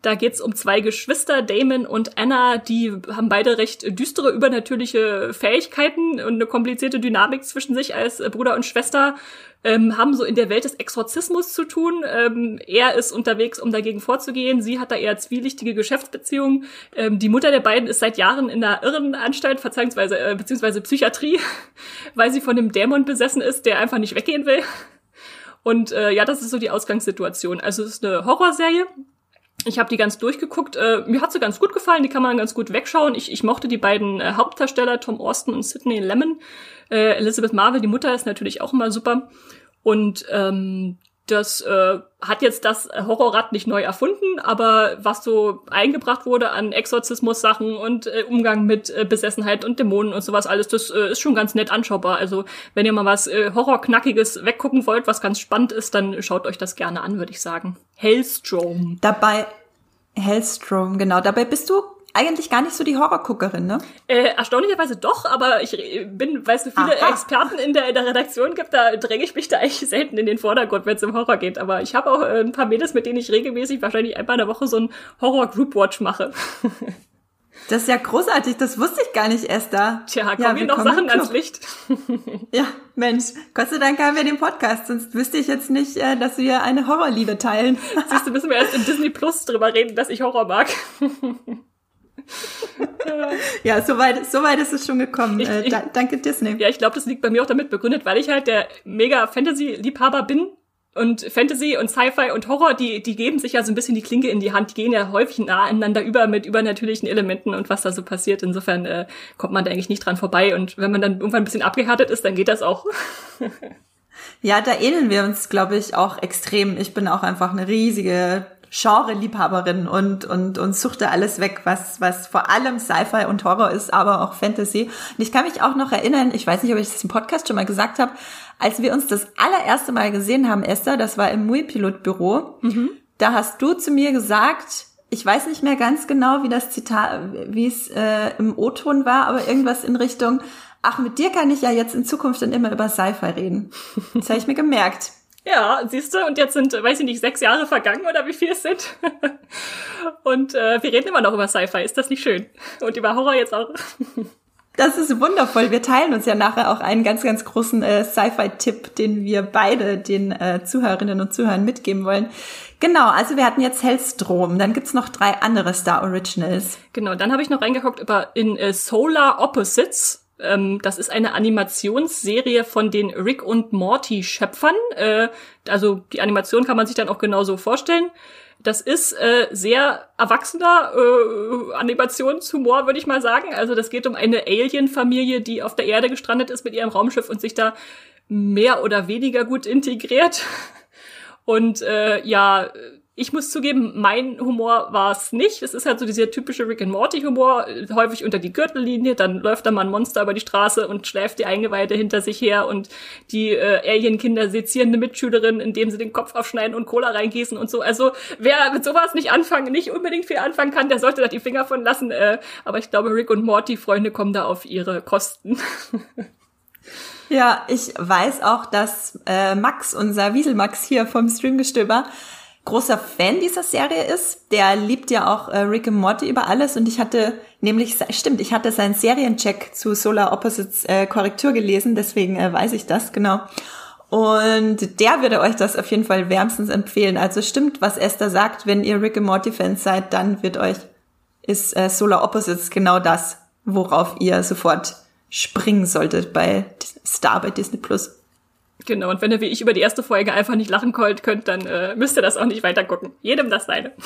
Da geht's um zwei Geschwister, Damon und Anna, die haben beide recht düstere übernatürliche Fähigkeiten und eine komplizierte Dynamik zwischen sich als Bruder und Schwester. Ähm, haben so in der Welt des Exorzismus zu tun. Ähm, er ist unterwegs, um dagegen vorzugehen. Sie hat da eher zwielichtige Geschäftsbeziehungen. Ähm, die Mutter der beiden ist seit Jahren in einer Irrenanstalt, beziehungsweise, äh, beziehungsweise Psychiatrie, weil sie von einem Dämon besessen ist, der einfach nicht weggehen will. Und äh, ja, das ist so die Ausgangssituation. Also es ist eine Horrorserie, ich habe die ganz durchgeguckt. Äh, mir hat sie ganz gut gefallen, die kann man ganz gut wegschauen. Ich, ich mochte die beiden äh, Hauptdarsteller, Tom Austin und Sidney Lemon. Äh, Elizabeth Marvel, die Mutter, ist natürlich auch immer super. Und ähm, das äh, hat jetzt das Horrorrad nicht neu erfunden, aber was so eingebracht wurde an Exorzismus-Sachen und äh, Umgang mit äh, Besessenheit und Dämonen und sowas alles, das äh, ist schon ganz nett anschaubar. Also wenn ihr mal was äh, Horrorknackiges weggucken wollt, was ganz spannend ist, dann schaut euch das gerne an, würde ich sagen. Hellstrom. Dabei Hellstrom, genau. Dabei bist du eigentlich gar nicht so die Horrorguckerin, ne? Äh, erstaunlicherweise doch, aber ich bin, weil es so viele Aha. Experten in der, in der Redaktion gibt, da dränge ich mich da eigentlich selten in den Vordergrund, wenn es um Horror geht. Aber ich habe auch äh, ein paar Mädels, mit denen ich regelmäßig wahrscheinlich einmal in der Woche so ein Horror-Group-Watch mache. Das ist ja großartig, das wusste ich gar nicht, Esther. Tja, kommen ja, hier noch Sachen ans Licht. ja, Mensch, Gott sei Dank haben wir den Podcast, sonst wüsste ich jetzt nicht, äh, dass wir eine Horrorliebe teilen. Siehst du, müssen wir erst in Disney Plus drüber reden, dass ich Horror mag ja, soweit so weit ist es schon gekommen. Ich, äh, da, danke Disney. Ja, ich glaube, das liegt bei mir auch damit begründet, weil ich halt der mega Fantasy-Liebhaber bin. Und Fantasy und Sci-Fi und Horror, die, die geben sich ja so ein bisschen die Klinke in die Hand, die gehen ja häufig nah aneinander über mit übernatürlichen Elementen und was da so passiert. Insofern äh, kommt man da eigentlich nicht dran vorbei. Und wenn man dann irgendwann ein bisschen abgehärtet ist, dann geht das auch. ja, da ähneln wir uns, glaube ich, auch extrem. Ich bin auch einfach eine riesige Genre-Liebhaberin und, und, und suchte alles weg, was, was vor allem Sci-Fi und Horror ist, aber auch Fantasy. Und ich kann mich auch noch erinnern, ich weiß nicht, ob ich das im Podcast schon mal gesagt habe, als wir uns das allererste Mal gesehen haben, Esther, das war im Mui-Pilot-Büro, mhm. da hast du zu mir gesagt, ich weiß nicht mehr ganz genau, wie das Zitat, wie es äh, im O-Ton war, aber irgendwas in Richtung, ach, mit dir kann ich ja jetzt in Zukunft dann immer über Sci-Fi reden. Das habe ich mir gemerkt. Ja, siehst du, und jetzt sind, weiß ich nicht, sechs Jahre vergangen oder wie viel es sind. und äh, wir reden immer noch über Sci-Fi, ist das nicht schön? Und über Horror jetzt auch. Das ist wundervoll. Wir teilen uns ja nachher auch einen ganz, ganz großen äh, Sci-Fi-Tipp, den wir beide den äh, Zuhörerinnen und Zuhörern mitgeben wollen. Genau, also wir hatten jetzt Hellstrom, dann gibt's noch drei andere Star Originals. Genau, dann habe ich noch reingeguckt über in äh, Solar Opposites ähm, das ist eine Animationsserie von den Rick und Morty Schöpfern. Äh, also die Animation kann man sich dann auch genauso vorstellen. Das ist äh, sehr erwachsener äh, Animationshumor, würde ich mal sagen. Also das geht um eine Alien-Familie, die auf der Erde gestrandet ist mit ihrem Raumschiff und sich da mehr oder weniger gut integriert. Und äh, ja, ich muss zugeben, mein Humor war es nicht. Es ist halt so dieser typische Rick and Morty Humor, häufig unter die Gürtellinie, dann läuft da mal ein Monster über die Straße und schläft die Eingeweide hinter sich her und die äh, Alien-Kinder sezieren eine Mitschülerin, indem sie den Kopf aufschneiden und Cola reingießen und so. Also wer mit sowas nicht anfangen, nicht unbedingt viel anfangen kann, der sollte da die Finger von lassen. Äh, aber ich glaube, Rick und Morty Freunde kommen da auf ihre Kosten. Ja, ich weiß auch, dass äh, Max, unser Wieselmax hier vom Streamgestöber, großer Fan dieser Serie ist. Der liebt ja auch äh, Rick and Morty über alles und ich hatte nämlich, stimmt, ich hatte seinen Seriencheck zu Solar Opposites äh, Korrektur gelesen, deswegen äh, weiß ich das, genau. Und der würde euch das auf jeden Fall wärmstens empfehlen. Also stimmt, was Esther sagt, wenn ihr Rick and Morty Fans seid, dann wird euch, ist äh, Solar Opposites genau das, worauf ihr sofort springen solltet bei Star bei Disney Plus. Genau, und wenn ihr wie ich über die erste Folge einfach nicht lachen könnt, dann äh, müsst ihr das auch nicht weiter gucken. Jedem das seine.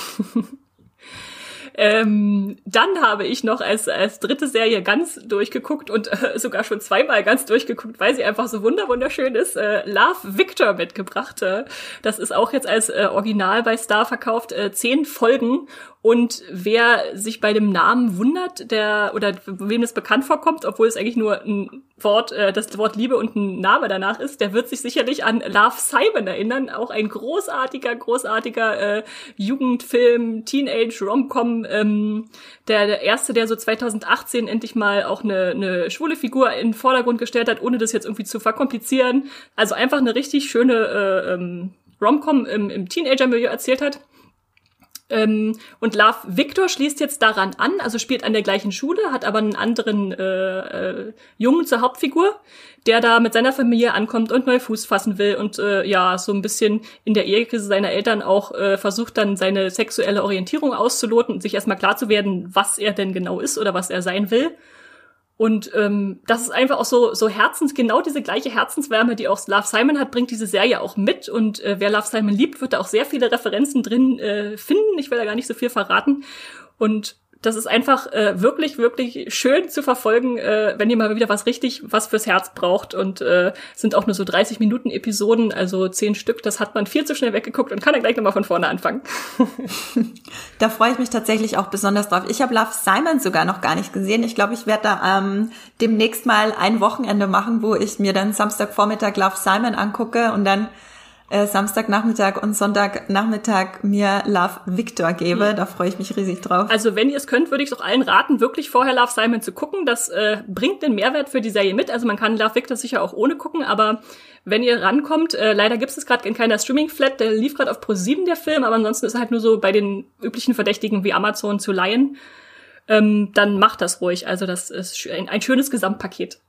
Ähm, dann habe ich noch als, als dritte Serie ganz durchgeguckt und äh, sogar schon zweimal ganz durchgeguckt, weil sie einfach so wunderschön ist, äh, Love Victor mitgebracht. Äh, das ist auch jetzt als äh, Original bei Star verkauft, äh, zehn Folgen und wer sich bei dem Namen wundert, der oder wem es bekannt vorkommt, obwohl es eigentlich nur ein Wort, äh, das Wort Liebe und ein Name danach ist, der wird sich sicherlich an Love Simon erinnern. Auch ein großartiger, großartiger äh, Jugendfilm, Teenage Romcom. Ähm, der, der erste, der so 2018 endlich mal auch eine, eine schwule Figur in den Vordergrund gestellt hat, ohne das jetzt irgendwie zu verkomplizieren. Also einfach eine richtig schöne äh, ähm, Romcom im, im Teenager-Milieu erzählt hat. Ähm, und Love Victor schließt jetzt daran an, also spielt an der gleichen Schule, hat aber einen anderen äh, äh, Jungen zur Hauptfigur, der da mit seiner Familie ankommt und neu Fuß fassen will und äh, ja, so ein bisschen in der Ehekrise seiner Eltern auch äh, versucht dann seine sexuelle Orientierung auszuloten und sich erstmal klar zu werden, was er denn genau ist oder was er sein will. Und ähm, das ist einfach auch so, so Herzens, genau diese gleiche Herzenswärme, die auch Love Simon hat, bringt diese Serie auch mit. Und äh, wer Love Simon liebt, wird da auch sehr viele Referenzen drin äh, finden. Ich will da gar nicht so viel verraten. Und das ist einfach äh, wirklich, wirklich schön zu verfolgen, äh, wenn ihr mal wieder was richtig, was fürs Herz braucht. Und äh, sind auch nur so 30 Minuten Episoden, also zehn Stück. Das hat man viel zu schnell weggeguckt und kann dann gleich nochmal von vorne anfangen. da freue ich mich tatsächlich auch besonders drauf. Ich habe Love Simon sogar noch gar nicht gesehen. Ich glaube, ich werde da ähm, demnächst mal ein Wochenende machen, wo ich mir dann Samstagvormittag Love Simon angucke und dann äh, Samstagnachmittag und Sonntagnachmittag mir Love Victor gebe. Mhm. Da freue ich mich riesig drauf. Also wenn ihr es könnt, würde ich es auch allen raten, wirklich vorher Love Simon zu gucken. Das äh, bringt den Mehrwert für die Serie mit. Also man kann Love Victor sicher auch ohne gucken, aber wenn ihr rankommt, äh, leider gibt es gerade in keiner Streaming-Flat, der lief gerade auf Pro7 der Film, aber ansonsten ist er halt nur so bei den üblichen Verdächtigen wie Amazon zu leihen. Ähm, dann macht das ruhig. Also das ist ein, ein schönes Gesamtpaket.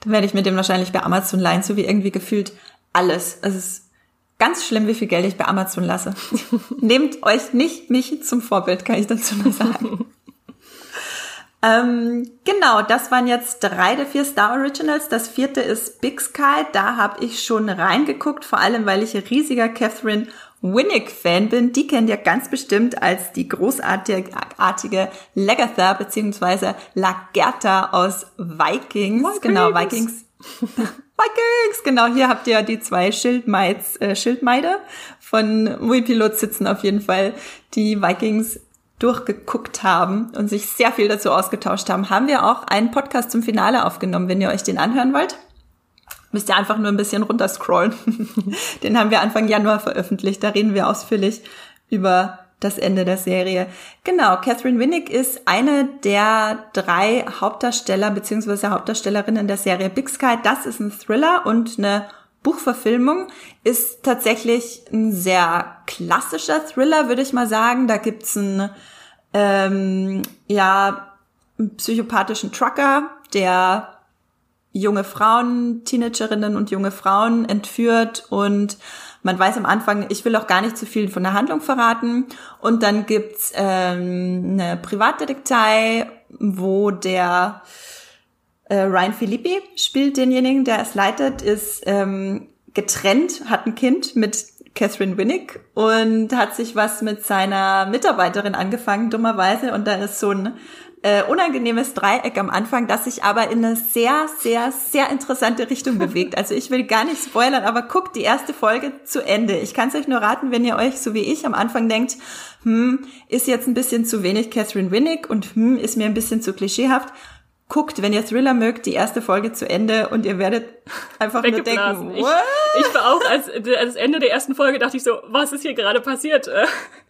Dann werde ich mir den wahrscheinlich bei Amazon leihen, so wie irgendwie gefühlt alles. Es ist ganz schlimm, wie viel Geld ich bei Amazon lasse. Nehmt euch nicht mich zum Vorbild, kann ich dazu nur sagen. ähm, genau, das waren jetzt drei der vier Star Originals. Das vierte ist Big Sky. Da habe ich schon reingeguckt, vor allem weil ich ein riesiger Catherine Winnick-Fan bin. Die kennt ihr ganz bestimmt als die großartige Lagatha bzw. Lagerta aus Vikings. Vikings. Genau, Vikings. Vikings! Genau, hier habt ihr die zwei Schildmeids, äh, Schildmeide von Muipilot sitzen auf jeden Fall, die Vikings durchgeguckt haben und sich sehr viel dazu ausgetauscht haben. Haben wir auch einen Podcast zum Finale aufgenommen, wenn ihr euch den anhören wollt? Müsst ihr einfach nur ein bisschen runterscrollen. den haben wir Anfang Januar veröffentlicht. Da reden wir ausführlich über das Ende der Serie. Genau, Catherine Winnick ist eine der drei Hauptdarsteller bzw. Hauptdarstellerinnen der Serie Big Sky. Das ist ein Thriller und eine Buchverfilmung ist tatsächlich ein sehr klassischer Thriller, würde ich mal sagen. Da gibt's einen, ähm, ja, einen psychopathischen Trucker, der junge Frauen, Teenagerinnen und junge Frauen entführt und man weiß am Anfang, ich will auch gar nicht zu viel von der Handlung verraten. Und dann gibt's ähm, eine Privatdetektei, wo der äh, Ryan Filippi spielt denjenigen, der es leitet, ist ähm, getrennt, hat ein Kind mit Catherine Winnick und hat sich was mit seiner Mitarbeiterin angefangen, dummerweise. Und da ist so ein äh, unangenehmes Dreieck am Anfang, das sich aber in eine sehr, sehr, sehr interessante Richtung bewegt. Also ich will gar nicht spoilern, aber guckt die erste Folge zu Ende. Ich kann es euch nur raten, wenn ihr euch, so wie ich, am Anfang denkt, hm, ist jetzt ein bisschen zu wenig Catherine Winnick und hm, ist mir ein bisschen zu klischeehaft. Guckt, wenn ihr Thriller mögt, die erste Folge zu Ende und ihr werdet einfach nur denken, ich, ich war auch, als, als Ende der ersten Folge dachte ich so, was ist hier gerade passiert?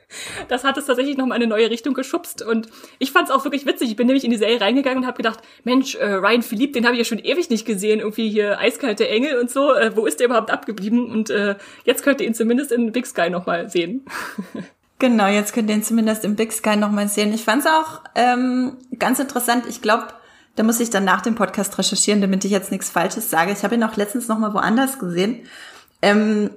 das hat es tatsächlich noch mal eine neue Richtung geschubst und ich fand es auch wirklich witzig. Ich bin nämlich in die Serie reingegangen und habe gedacht, Mensch, äh, Ryan Philippe, den habe ich ja schon ewig nicht gesehen, irgendwie hier eiskalte Engel und so. Äh, wo ist der überhaupt abgeblieben? Und äh, jetzt könnt ihr ihn zumindest in Big Sky noch mal sehen. genau, jetzt könnt ihr ihn zumindest im Big Sky noch mal sehen. Ich fand es auch ähm, ganz interessant. Ich glaube, da muss ich dann nach dem Podcast recherchieren, damit ich jetzt nichts Falsches sage. Ich habe ihn auch letztens noch mal woanders gesehen. Ähm,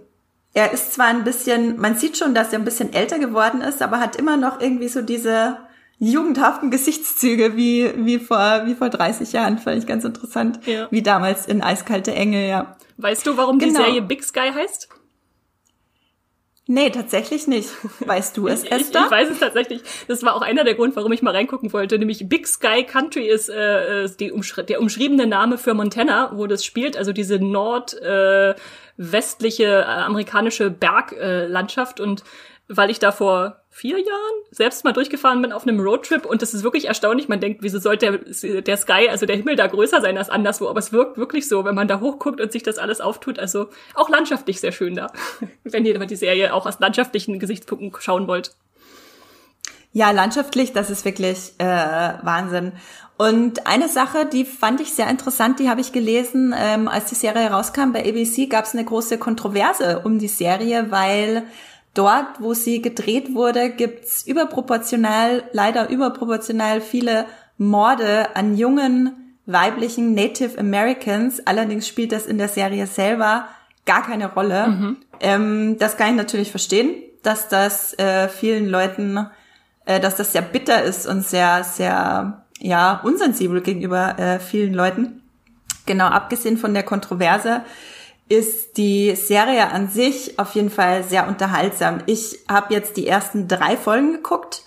er ist zwar ein bisschen, man sieht schon, dass er ein bisschen älter geworden ist, aber hat immer noch irgendwie so diese jugendhaften Gesichtszüge wie, wie vor, wie vor 30 Jahren. Fand ich ganz interessant. Ja. Wie damals in Eiskalte Engel, ja. Weißt du, warum genau. die Serie Big Sky heißt? Nee, tatsächlich nicht. Weißt du es, Esther? Ich, ich, weiß es tatsächlich. Das war auch einer der Grund, warum ich mal reingucken wollte. Nämlich Big Sky Country ist äh, die umschri der umschriebene Name für Montana, wo das spielt. Also diese nordwestliche äh, amerikanische Berglandschaft. Äh, und weil ich da vor vier Jahren selbst mal durchgefahren bin auf einem Roadtrip und das ist wirklich erstaunlich. Man denkt, wieso sollte der, der Sky, also der Himmel da größer sein als anderswo, aber es wirkt wirklich so, wenn man da hochguckt und sich das alles auftut. Also auch landschaftlich sehr schön da, wenn ihr die Serie auch aus landschaftlichen Gesichtspunkten schauen wollt. Ja, landschaftlich, das ist wirklich äh, Wahnsinn. Und eine Sache, die fand ich sehr interessant, die habe ich gelesen, ähm, als die Serie rauskam bei ABC, gab es eine große Kontroverse um die Serie, weil dort, wo sie gedreht wurde, gibt's überproportional, leider überproportional viele Morde an jungen weiblichen Native Americans. Allerdings spielt das in der Serie selber gar keine Rolle. Mhm. Ähm, das kann ich natürlich verstehen, dass das äh, vielen Leuten, äh, dass das sehr bitter ist und sehr, sehr, ja, unsensibel gegenüber äh, vielen Leuten. Genau, abgesehen von der Kontroverse ist die Serie an sich auf jeden Fall sehr unterhaltsam. Ich habe jetzt die ersten drei Folgen geguckt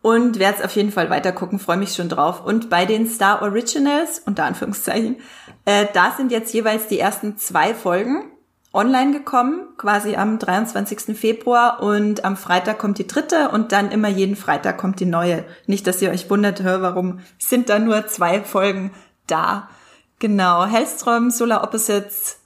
und werde es auf jeden Fall weiter gucken, freue mich schon drauf. Und bei den Star Originals, unter Anführungszeichen, äh, da sind jetzt jeweils die ersten zwei Folgen online gekommen, quasi am 23. Februar und am Freitag kommt die dritte und dann immer jeden Freitag kommt die neue. Nicht, dass ihr euch wundert, hör, warum sind da nur zwei Folgen da? Genau, Hellstrom, Solar Opposites,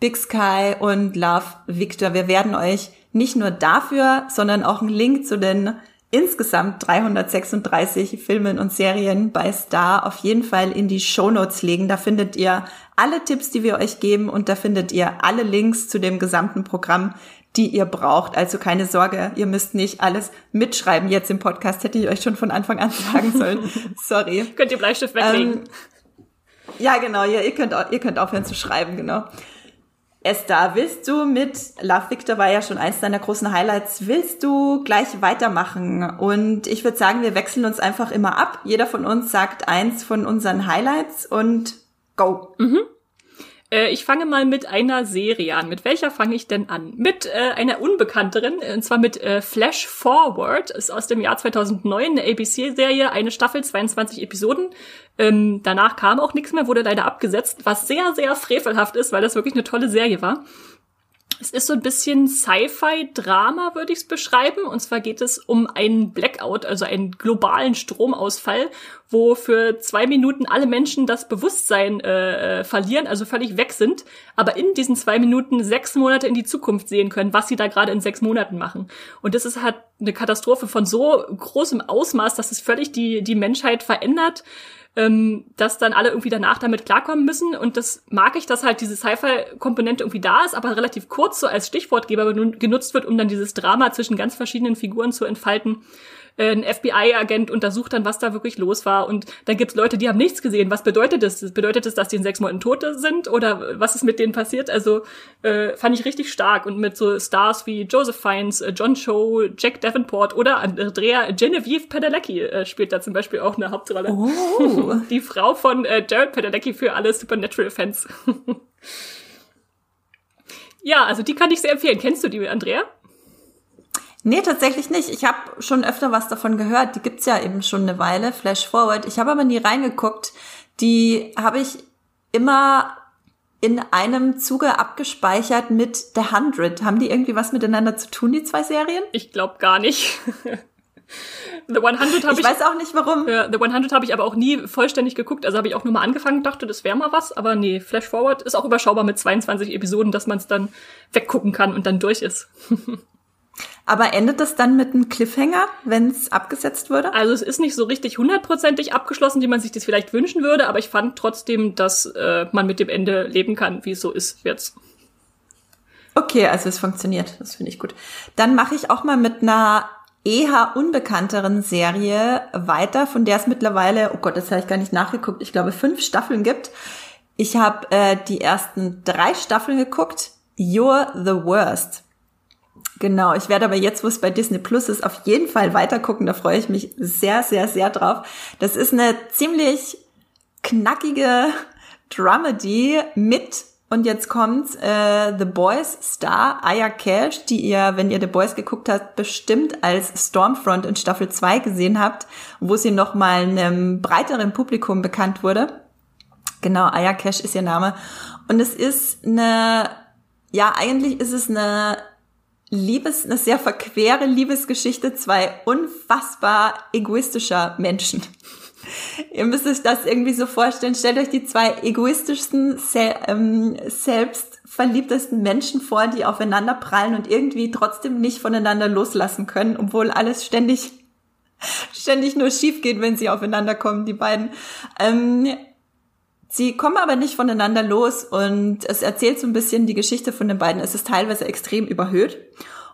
Big Sky und Love Victor. Wir werden euch nicht nur dafür, sondern auch einen Link zu den insgesamt 336 Filmen und Serien bei Star auf jeden Fall in die Show Notes legen. Da findet ihr alle Tipps, die wir euch geben und da findet ihr alle Links zu dem gesamten Programm, die ihr braucht. Also keine Sorge, ihr müsst nicht alles mitschreiben. Jetzt im Podcast hätte ich euch schon von Anfang an sagen sollen. Sorry. Könnt ihr Bleistift weglegen. Ähm, ja, genau, ja, ihr könnt, ihr könnt aufhören zu schreiben, genau. Esther, willst du mit Love Victor war ja schon eins deiner großen Highlights, willst du gleich weitermachen? Und ich würde sagen, wir wechseln uns einfach immer ab. Jeder von uns sagt eins von unseren Highlights und go. Mhm. Äh, ich fange mal mit einer Serie an. Mit welcher fange ich denn an? Mit äh, einer Unbekannteren, und zwar mit äh, Flash Forward. Ist aus dem Jahr 2009 eine ABC-Serie, eine Staffel, 22 Episoden. Ähm, danach kam auch nichts mehr, wurde leider abgesetzt, was sehr, sehr frevelhaft ist, weil das wirklich eine tolle Serie war. Es ist so ein bisschen Sci-Fi-Drama, würde ich es beschreiben. Und zwar geht es um einen Blackout, also einen globalen Stromausfall, wo für zwei Minuten alle Menschen das Bewusstsein äh, äh, verlieren, also völlig weg sind, aber in diesen zwei Minuten sechs Monate in die Zukunft sehen können, was sie da gerade in sechs Monaten machen. Und das ist halt eine Katastrophe von so großem Ausmaß, dass es völlig die, die Menschheit verändert ähm, dass dann alle irgendwie danach damit klarkommen müssen. Und das mag ich, dass halt diese Sci-Fi-Komponente irgendwie da ist, aber relativ kurz so als Stichwortgeber genutzt wird, um dann dieses Drama zwischen ganz verschiedenen Figuren zu entfalten ein FBI-Agent untersucht dann, was da wirklich los war. Und dann gibt's Leute, die haben nichts gesehen. Was bedeutet das? Bedeutet das, dass die in sechs Monaten tot sind? Oder was ist mit denen passiert? Also äh, fand ich richtig stark. Und mit so Stars wie Joseph Fiennes, äh, John Cho, Jack Davenport oder Andrea Genevieve Padalecki äh, spielt da zum Beispiel auch eine Hauptrolle. Oh. Die Frau von äh, Jared Padalecki für alle Supernatural-Fans. ja, also die kann ich sehr empfehlen. Kennst du die, Andrea? Nee, tatsächlich nicht. Ich habe schon öfter was davon gehört. Die gibt's ja eben schon eine Weile, Flash Forward. Ich habe aber nie reingeguckt. Die habe ich immer in einem Zuge abgespeichert mit The Hundred. Haben die irgendwie was miteinander zu tun, die zwei Serien? Ich glaube gar nicht. The 100 habe ich. Ich weiß auch nicht warum. Ja, The 100 habe ich aber auch nie vollständig geguckt. Also habe ich auch nur mal angefangen, dachte, das wäre mal was. Aber nee, Flash Forward ist auch überschaubar mit 22 Episoden, dass man es dann weggucken kann und dann durch ist. Aber endet das dann mit einem Cliffhanger, wenn es abgesetzt würde? Also es ist nicht so richtig hundertprozentig abgeschlossen, wie man sich das vielleicht wünschen würde, aber ich fand trotzdem, dass äh, man mit dem Ende leben kann, wie es so ist jetzt. Okay, also es funktioniert. Das finde ich gut. Dann mache ich auch mal mit einer eher unbekannteren Serie weiter, von der es mittlerweile, oh Gott, das habe ich gar nicht nachgeguckt, ich glaube fünf Staffeln gibt. Ich habe äh, die ersten drei Staffeln geguckt. You're the Worst. Genau, ich werde aber jetzt, wo es bei Disney Plus ist, auf jeden Fall weitergucken. Da freue ich mich sehr, sehr, sehr drauf. Das ist eine ziemlich knackige Dramedy mit und jetzt kommt äh, The Boys Star Aya Cash, die ihr, wenn ihr The Boys geguckt habt, bestimmt als Stormfront in Staffel 2 gesehen habt, wo sie nochmal einem breiteren Publikum bekannt wurde. Genau, Aya Cash ist ihr Name. Und es ist eine, ja, eigentlich ist es eine Liebes, eine sehr verquere Liebesgeschichte zwei unfassbar egoistischer Menschen. Ihr müsst euch das irgendwie so vorstellen. Stellt euch die zwei egoistischsten, sel ähm, selbstverliebtesten Menschen vor, die aufeinander prallen und irgendwie trotzdem nicht voneinander loslassen können, obwohl alles ständig, ständig nur schief geht, wenn sie aufeinander kommen, die beiden. Ähm, Sie kommen aber nicht voneinander los und es erzählt so ein bisschen die Geschichte von den beiden. Es ist teilweise extrem überhöht.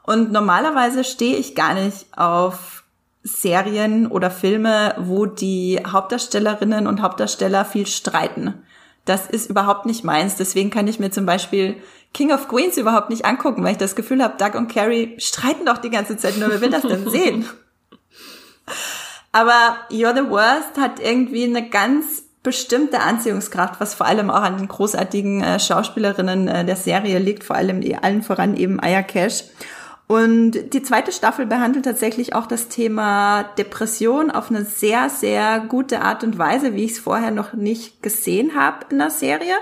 Und normalerweise stehe ich gar nicht auf Serien oder Filme, wo die Hauptdarstellerinnen und Hauptdarsteller viel streiten. Das ist überhaupt nicht meins. Deswegen kann ich mir zum Beispiel King of Queens überhaupt nicht angucken, weil ich das Gefühl habe, Doug und Carrie streiten doch die ganze Zeit nur. Wer will das denn sehen? Aber You're the Worst hat irgendwie eine ganz bestimmte Anziehungskraft, was vor allem auch an den großartigen äh, Schauspielerinnen äh, der Serie liegt, vor allem die allen voran eben Aya Cash. Und die zweite Staffel behandelt tatsächlich auch das Thema Depression auf eine sehr, sehr gute Art und Weise, wie ich es vorher noch nicht gesehen habe in der Serie.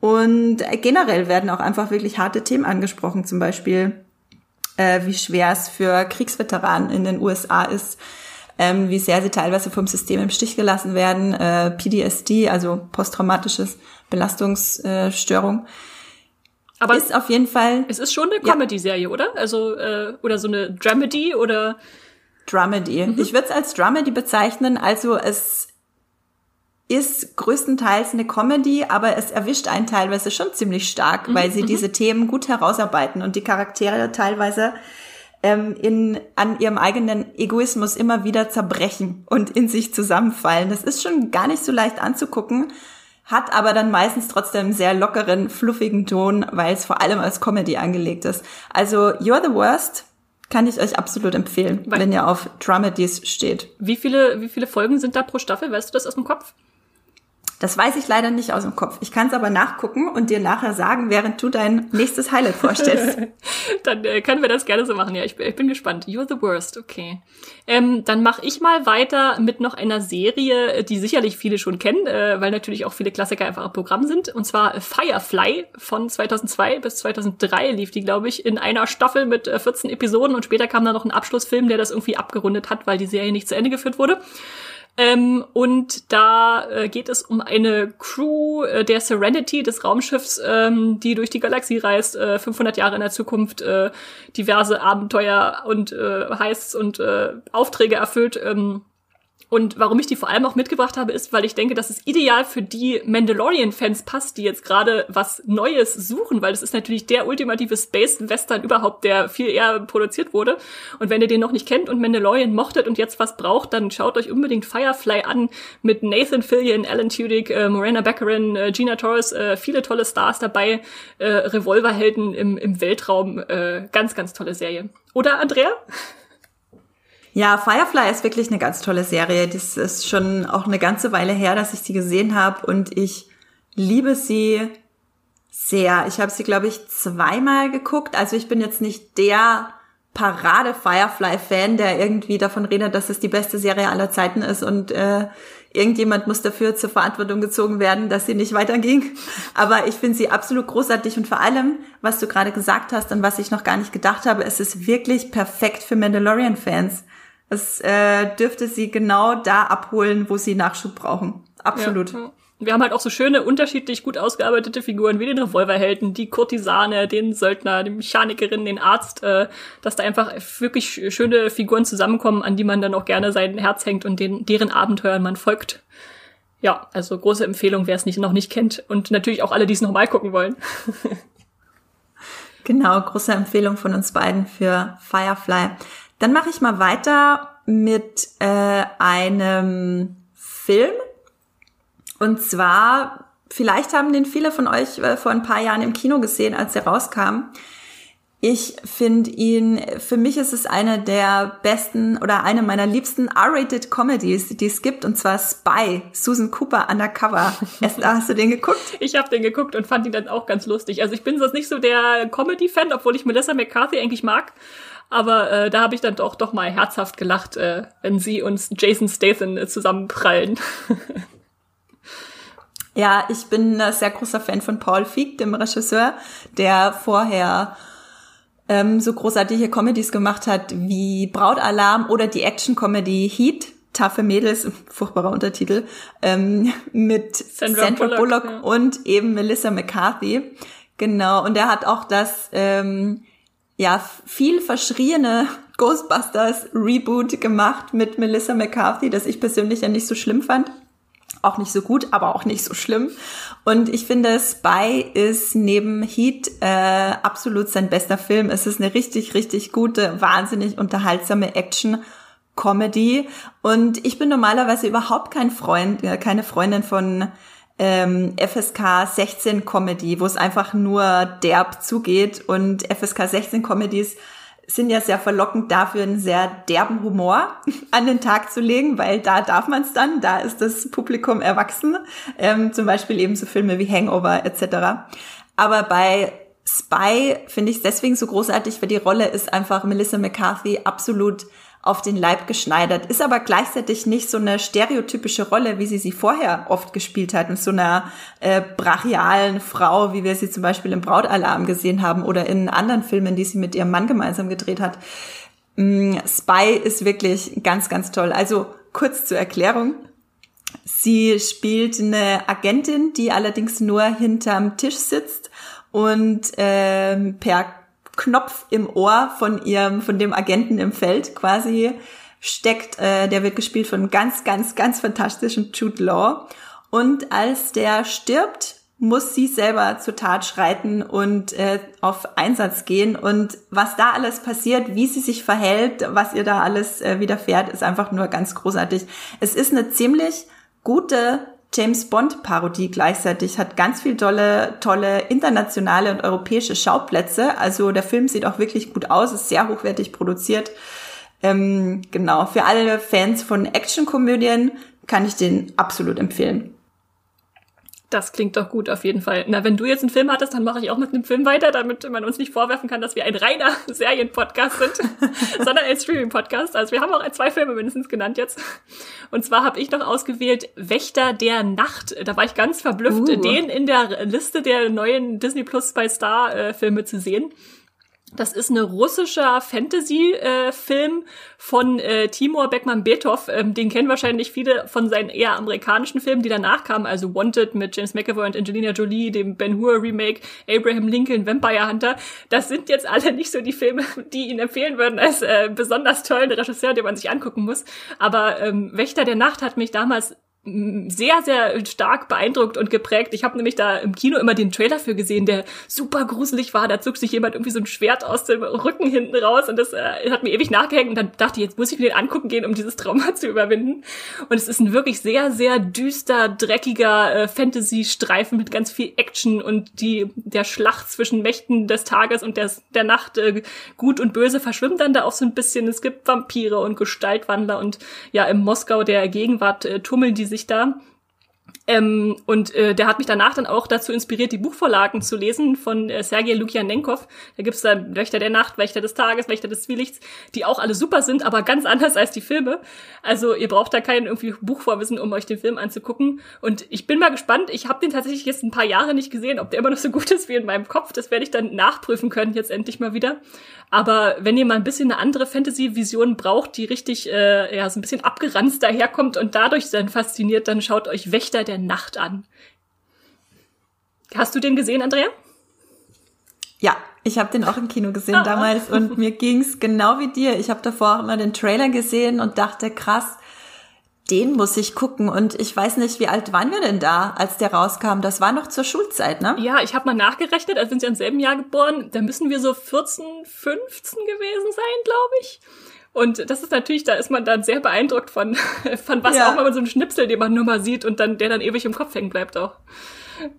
Und generell werden auch einfach wirklich harte Themen angesprochen, zum Beispiel äh, wie schwer es für Kriegsveteranen in den USA ist, ähm, wie sehr sie teilweise vom System im Stich gelassen werden, äh, PTSD, also posttraumatisches Belastungsstörung. Aber ist auf jeden Fall. Es ist schon eine Comedy-Serie, oder? Also, äh, oder so eine Dramedy oder. Dramedy. Mhm. Ich würde es als Dramedy bezeichnen. Also es ist größtenteils eine Comedy, aber es erwischt einen teilweise schon ziemlich stark, mhm. weil sie mhm. diese Themen gut herausarbeiten und die Charaktere teilweise ähm, in, an ihrem eigenen Egoismus immer wieder zerbrechen und in sich zusammenfallen. Das ist schon gar nicht so leicht anzugucken, hat aber dann meistens trotzdem einen sehr lockeren, fluffigen Ton, weil es vor allem als Comedy angelegt ist. Also You're the Worst kann ich euch absolut empfehlen, weil wenn ihr auf Dramedies steht. Wie viele, wie viele Folgen sind da pro Staffel? Weißt du das aus dem Kopf? Das weiß ich leider nicht aus dem Kopf. Ich kann es aber nachgucken und dir nachher sagen, während du dein nächstes Highlight vorstellst. dann äh, können wir das gerne so machen. Ja, ich, ich bin gespannt. You're the worst. Okay. Ähm, dann mache ich mal weiter mit noch einer Serie, die sicherlich viele schon kennen, äh, weil natürlich auch viele Klassiker einfach im Programm sind. Und zwar Firefly von 2002 bis 2003 lief die, glaube ich, in einer Staffel mit äh, 14 Episoden und später kam da noch ein Abschlussfilm, der das irgendwie abgerundet hat, weil die Serie nicht zu Ende geführt wurde. Ähm, und da äh, geht es um eine Crew äh, der Serenity, des Raumschiffs, ähm, die durch die Galaxie reist, äh, 500 Jahre in der Zukunft, äh, diverse Abenteuer und äh, Heists und äh, Aufträge erfüllt. Ähm, und warum ich die vor allem auch mitgebracht habe, ist, weil ich denke, dass es ideal für die Mandalorian-Fans passt, die jetzt gerade was Neues suchen, weil es ist natürlich der ultimative Space-Western überhaupt, der viel eher produziert wurde. Und wenn ihr den noch nicht kennt und Mandalorian mochtet und jetzt was braucht, dann schaut euch unbedingt Firefly an mit Nathan Fillion, Alan Tudyk, äh, Morena Baccarin, äh, Gina Torres, äh, viele tolle Stars dabei, äh, Revolverhelden im, im Weltraum, äh, ganz, ganz tolle Serie. Oder, Andrea? Ja, Firefly ist wirklich eine ganz tolle Serie. Das ist schon auch eine ganze Weile her, dass ich sie gesehen habe und ich liebe sie sehr. Ich habe sie, glaube ich, zweimal geguckt. Also ich bin jetzt nicht der Parade Firefly-Fan, der irgendwie davon redet, dass es die beste Serie aller Zeiten ist und äh, irgendjemand muss dafür zur Verantwortung gezogen werden, dass sie nicht weiterging. Aber ich finde sie absolut großartig und vor allem, was du gerade gesagt hast und was ich noch gar nicht gedacht habe, es ist wirklich perfekt für Mandalorian-Fans. Es äh, dürfte sie genau da abholen, wo sie Nachschub brauchen. Absolut. Ja, Wir haben halt auch so schöne, unterschiedlich gut ausgearbeitete Figuren wie den Revolverhelden, die Kurtisane, den Söldner, die Mechanikerin, den Arzt, äh, dass da einfach wirklich schöne Figuren zusammenkommen, an die man dann auch gerne sein Herz hängt und den, deren Abenteuern man folgt. Ja, also große Empfehlung, wer es nicht, noch nicht kennt. Und natürlich auch alle, die es nochmal gucken wollen. genau, große Empfehlung von uns beiden für Firefly. Dann mache ich mal weiter mit äh, einem Film. Und zwar, vielleicht haben den viele von euch äh, vor ein paar Jahren im Kino gesehen, als er rauskam. Ich finde ihn, für mich ist es eine der besten oder eine meiner liebsten R-rated Comedies, die es gibt, und zwar Spy, Susan Cooper Undercover. Esther, hast du den geguckt? Ich habe den geguckt und fand ihn dann auch ganz lustig. Also ich bin sonst nicht so der Comedy-Fan, obwohl ich Melissa McCarthy eigentlich mag. Aber äh, da habe ich dann doch doch mal herzhaft gelacht, äh, wenn sie uns Jason Statham äh, zusammenprallen. ja, ich bin ein sehr großer Fan von Paul Feig, dem Regisseur, der vorher ähm, so großartige Comedies gemacht hat wie Brautalarm oder die Action-Comedy Heat. Taffe Mädels, furchtbarer Untertitel, ähm, mit Sandra, Sandra Bullock, Bullock ja. und eben Melissa McCarthy. Genau, und er hat auch das ähm, ja, viel verschriene Ghostbusters Reboot gemacht mit Melissa McCarthy, das ich persönlich ja nicht so schlimm fand. Auch nicht so gut, aber auch nicht so schlimm. Und ich finde, Spy ist neben Heat äh, absolut sein bester Film. Es ist eine richtig, richtig gute, wahnsinnig unterhaltsame Action. Comedy und ich bin normalerweise überhaupt kein Freund, äh, keine Freundin von ähm, FSK 16 Comedy, wo es einfach nur derb zugeht und FSK 16 Comedies sind ja sehr verlockend dafür, einen sehr derben Humor an den Tag zu legen, weil da darf man es dann, da ist das Publikum erwachsen, ähm, zum Beispiel eben so Filme wie Hangover etc. Aber bei Spy finde ich deswegen so großartig, weil die Rolle ist einfach Melissa McCarthy absolut auf den Leib geschneidert, ist aber gleichzeitig nicht so eine stereotypische Rolle, wie sie sie vorher oft gespielt hat, mit so einer äh, brachialen Frau, wie wir sie zum Beispiel im Brautalarm gesehen haben oder in anderen Filmen, die sie mit ihrem Mann gemeinsam gedreht hat. Mm, Spy ist wirklich ganz, ganz toll. Also kurz zur Erklärung. Sie spielt eine Agentin, die allerdings nur hinterm Tisch sitzt und ähm, per Knopf im Ohr von ihrem, von dem Agenten im Feld quasi steckt. Äh, der wird gespielt von ganz, ganz, ganz fantastischen Jude Law. Und als der stirbt, muss sie selber zur Tat schreiten und äh, auf Einsatz gehen. Und was da alles passiert, wie sie sich verhält, was ihr da alles äh, widerfährt, ist einfach nur ganz großartig. Es ist eine ziemlich gute James Bond Parodie gleichzeitig, hat ganz viel tolle, tolle internationale und europäische Schauplätze. Also der Film sieht auch wirklich gut aus, ist sehr hochwertig produziert. Ähm, genau, für alle Fans von Actionkomödien kann ich den absolut empfehlen. Das klingt doch gut, auf jeden Fall. Na, wenn du jetzt einen Film hattest, dann mache ich auch mit einem Film weiter, damit man uns nicht vorwerfen kann, dass wir ein reiner Serienpodcast sind, sondern ein Streaming-Podcast. Also wir haben auch zwei Filme mindestens genannt jetzt. Und zwar habe ich noch ausgewählt Wächter der Nacht. Da war ich ganz verblüfft, uh. den in der Liste der neuen Disney Plus bei Star äh, Filme zu sehen. Das ist eine russischer Fantasy-Film von äh, Timur Beckmann-Betov. Ähm, den kennen wahrscheinlich viele von seinen eher amerikanischen Filmen, die danach kamen. Also Wanted mit James McAvoy und Angelina Jolie, dem Ben Hur Remake, Abraham Lincoln, Vampire Hunter. Das sind jetzt alle nicht so die Filme, die ihn empfehlen würden als äh, besonders tollen Regisseur, den man sich angucken muss. Aber ähm, Wächter der Nacht hat mich damals sehr, sehr stark beeindruckt und geprägt. Ich habe nämlich da im Kino immer den Trailer für gesehen, der super gruselig war. Da zog sich jemand irgendwie so ein Schwert aus dem Rücken hinten raus und das äh, hat mir ewig nachgehängt. Und dann dachte ich, jetzt muss ich mir den angucken gehen, um dieses Trauma zu überwinden. Und es ist ein wirklich sehr, sehr düster, dreckiger äh, Fantasy-Streifen mit ganz viel Action und die der Schlacht zwischen Mächten des Tages und des, der Nacht. Äh, Gut und Böse verschwimmt dann da auch so ein bisschen. Es gibt Vampire und Gestaltwandler und ja, im Moskau der Gegenwart äh, tummeln die sich da. Ähm, und äh, der hat mich danach dann auch dazu inspiriert, die Buchvorlagen zu lesen von äh, Sergei Lukjanenkov. Da gibt's dann Wächter der Nacht, Wächter des Tages, Wächter des Zwielichts, die auch alle super sind, aber ganz anders als die Filme. Also ihr braucht da kein irgendwie Buchvorwissen, um euch den Film anzugucken. Und ich bin mal gespannt. Ich habe den tatsächlich jetzt ein paar Jahre nicht gesehen, ob der immer noch so gut ist wie in meinem Kopf. Das werde ich dann nachprüfen können jetzt endlich mal wieder. Aber wenn ihr mal ein bisschen eine andere Fantasy-Vision braucht, die richtig äh, ja so ein bisschen abgeranzt daherkommt und dadurch dann fasziniert, dann schaut euch Wächter der Nacht an. Hast du den gesehen, Andrea? Ja, ich habe den auch im Kino gesehen ah. damals und mir ging's genau wie dir. Ich habe davor auch immer den Trailer gesehen und dachte, krass, den muss ich gucken. Und ich weiß nicht, wie alt waren wir denn da, als der rauskam? Das war noch zur Schulzeit, ne? Ja, ich habe mal nachgerechnet, als sind sie im selben Jahr geboren. Da müssen wir so 14, 15 gewesen sein, glaube ich. Und das ist natürlich, da ist man dann sehr beeindruckt von, von was ja. auch, man so einen Schnipsel, den man nur mal sieht und dann, der dann ewig im Kopf hängen bleibt auch.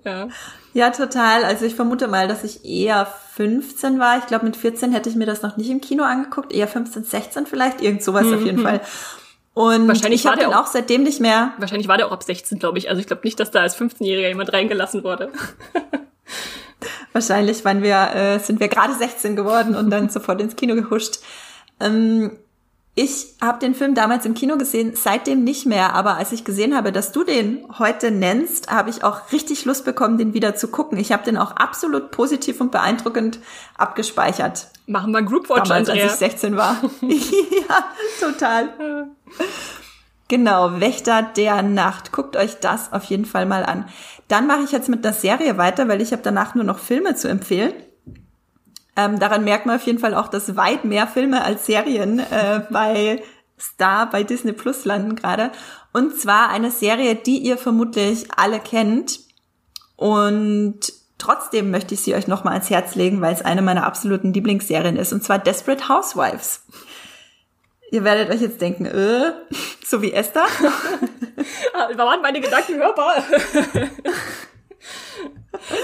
Ja. Ja, total. Also ich vermute mal, dass ich eher 15 war. Ich glaube, mit 14 hätte ich mir das noch nicht im Kino angeguckt. Eher 15, 16 vielleicht. Irgend sowas mhm. auf jeden mhm. Fall. Und wahrscheinlich ich habe den auch, auch seitdem nicht mehr. Wahrscheinlich war der auch ab 16, glaube ich. Also ich glaube nicht, dass da als 15-Jähriger jemand reingelassen wurde. wahrscheinlich waren wir, äh, sind wir gerade 16 geworden und dann sofort ins Kino gehuscht. Ähm, ich habe den Film damals im Kino gesehen, seitdem nicht mehr, aber als ich gesehen habe, dass du den heute nennst, habe ich auch richtig Lust bekommen, den wieder zu gucken. Ich habe den auch absolut positiv und beeindruckend abgespeichert. Machen wir Groupwatch, damals, Andrea. als ich 16 war. ja, total. Genau, Wächter der Nacht. Guckt euch das auf jeden Fall mal an. Dann mache ich jetzt mit der Serie weiter, weil ich habe danach nur noch Filme zu empfehlen. Ähm, daran merkt man auf jeden Fall auch, dass weit mehr Filme als Serien äh, bei Star, bei Disney Plus landen gerade. Und zwar eine Serie, die ihr vermutlich alle kennt. Und trotzdem möchte ich sie euch nochmal ans Herz legen, weil es eine meiner absoluten Lieblingsserien ist. Und zwar Desperate Housewives. Ihr werdet euch jetzt denken, äh, so wie Esther. da waren meine Gedanken hörbar.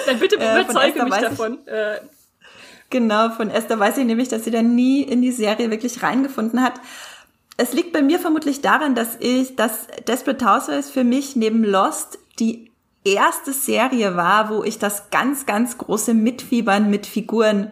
Dann bitte äh, überzeuge äh, mich davon. Äh, Genau, von Esther weiß ich nämlich, dass sie dann nie in die Serie wirklich reingefunden hat. Es liegt bei mir vermutlich daran, dass ich, dass Desperate Housewives für mich neben Lost die erste Serie war, wo ich das ganz, ganz große Mitfiebern mit Figuren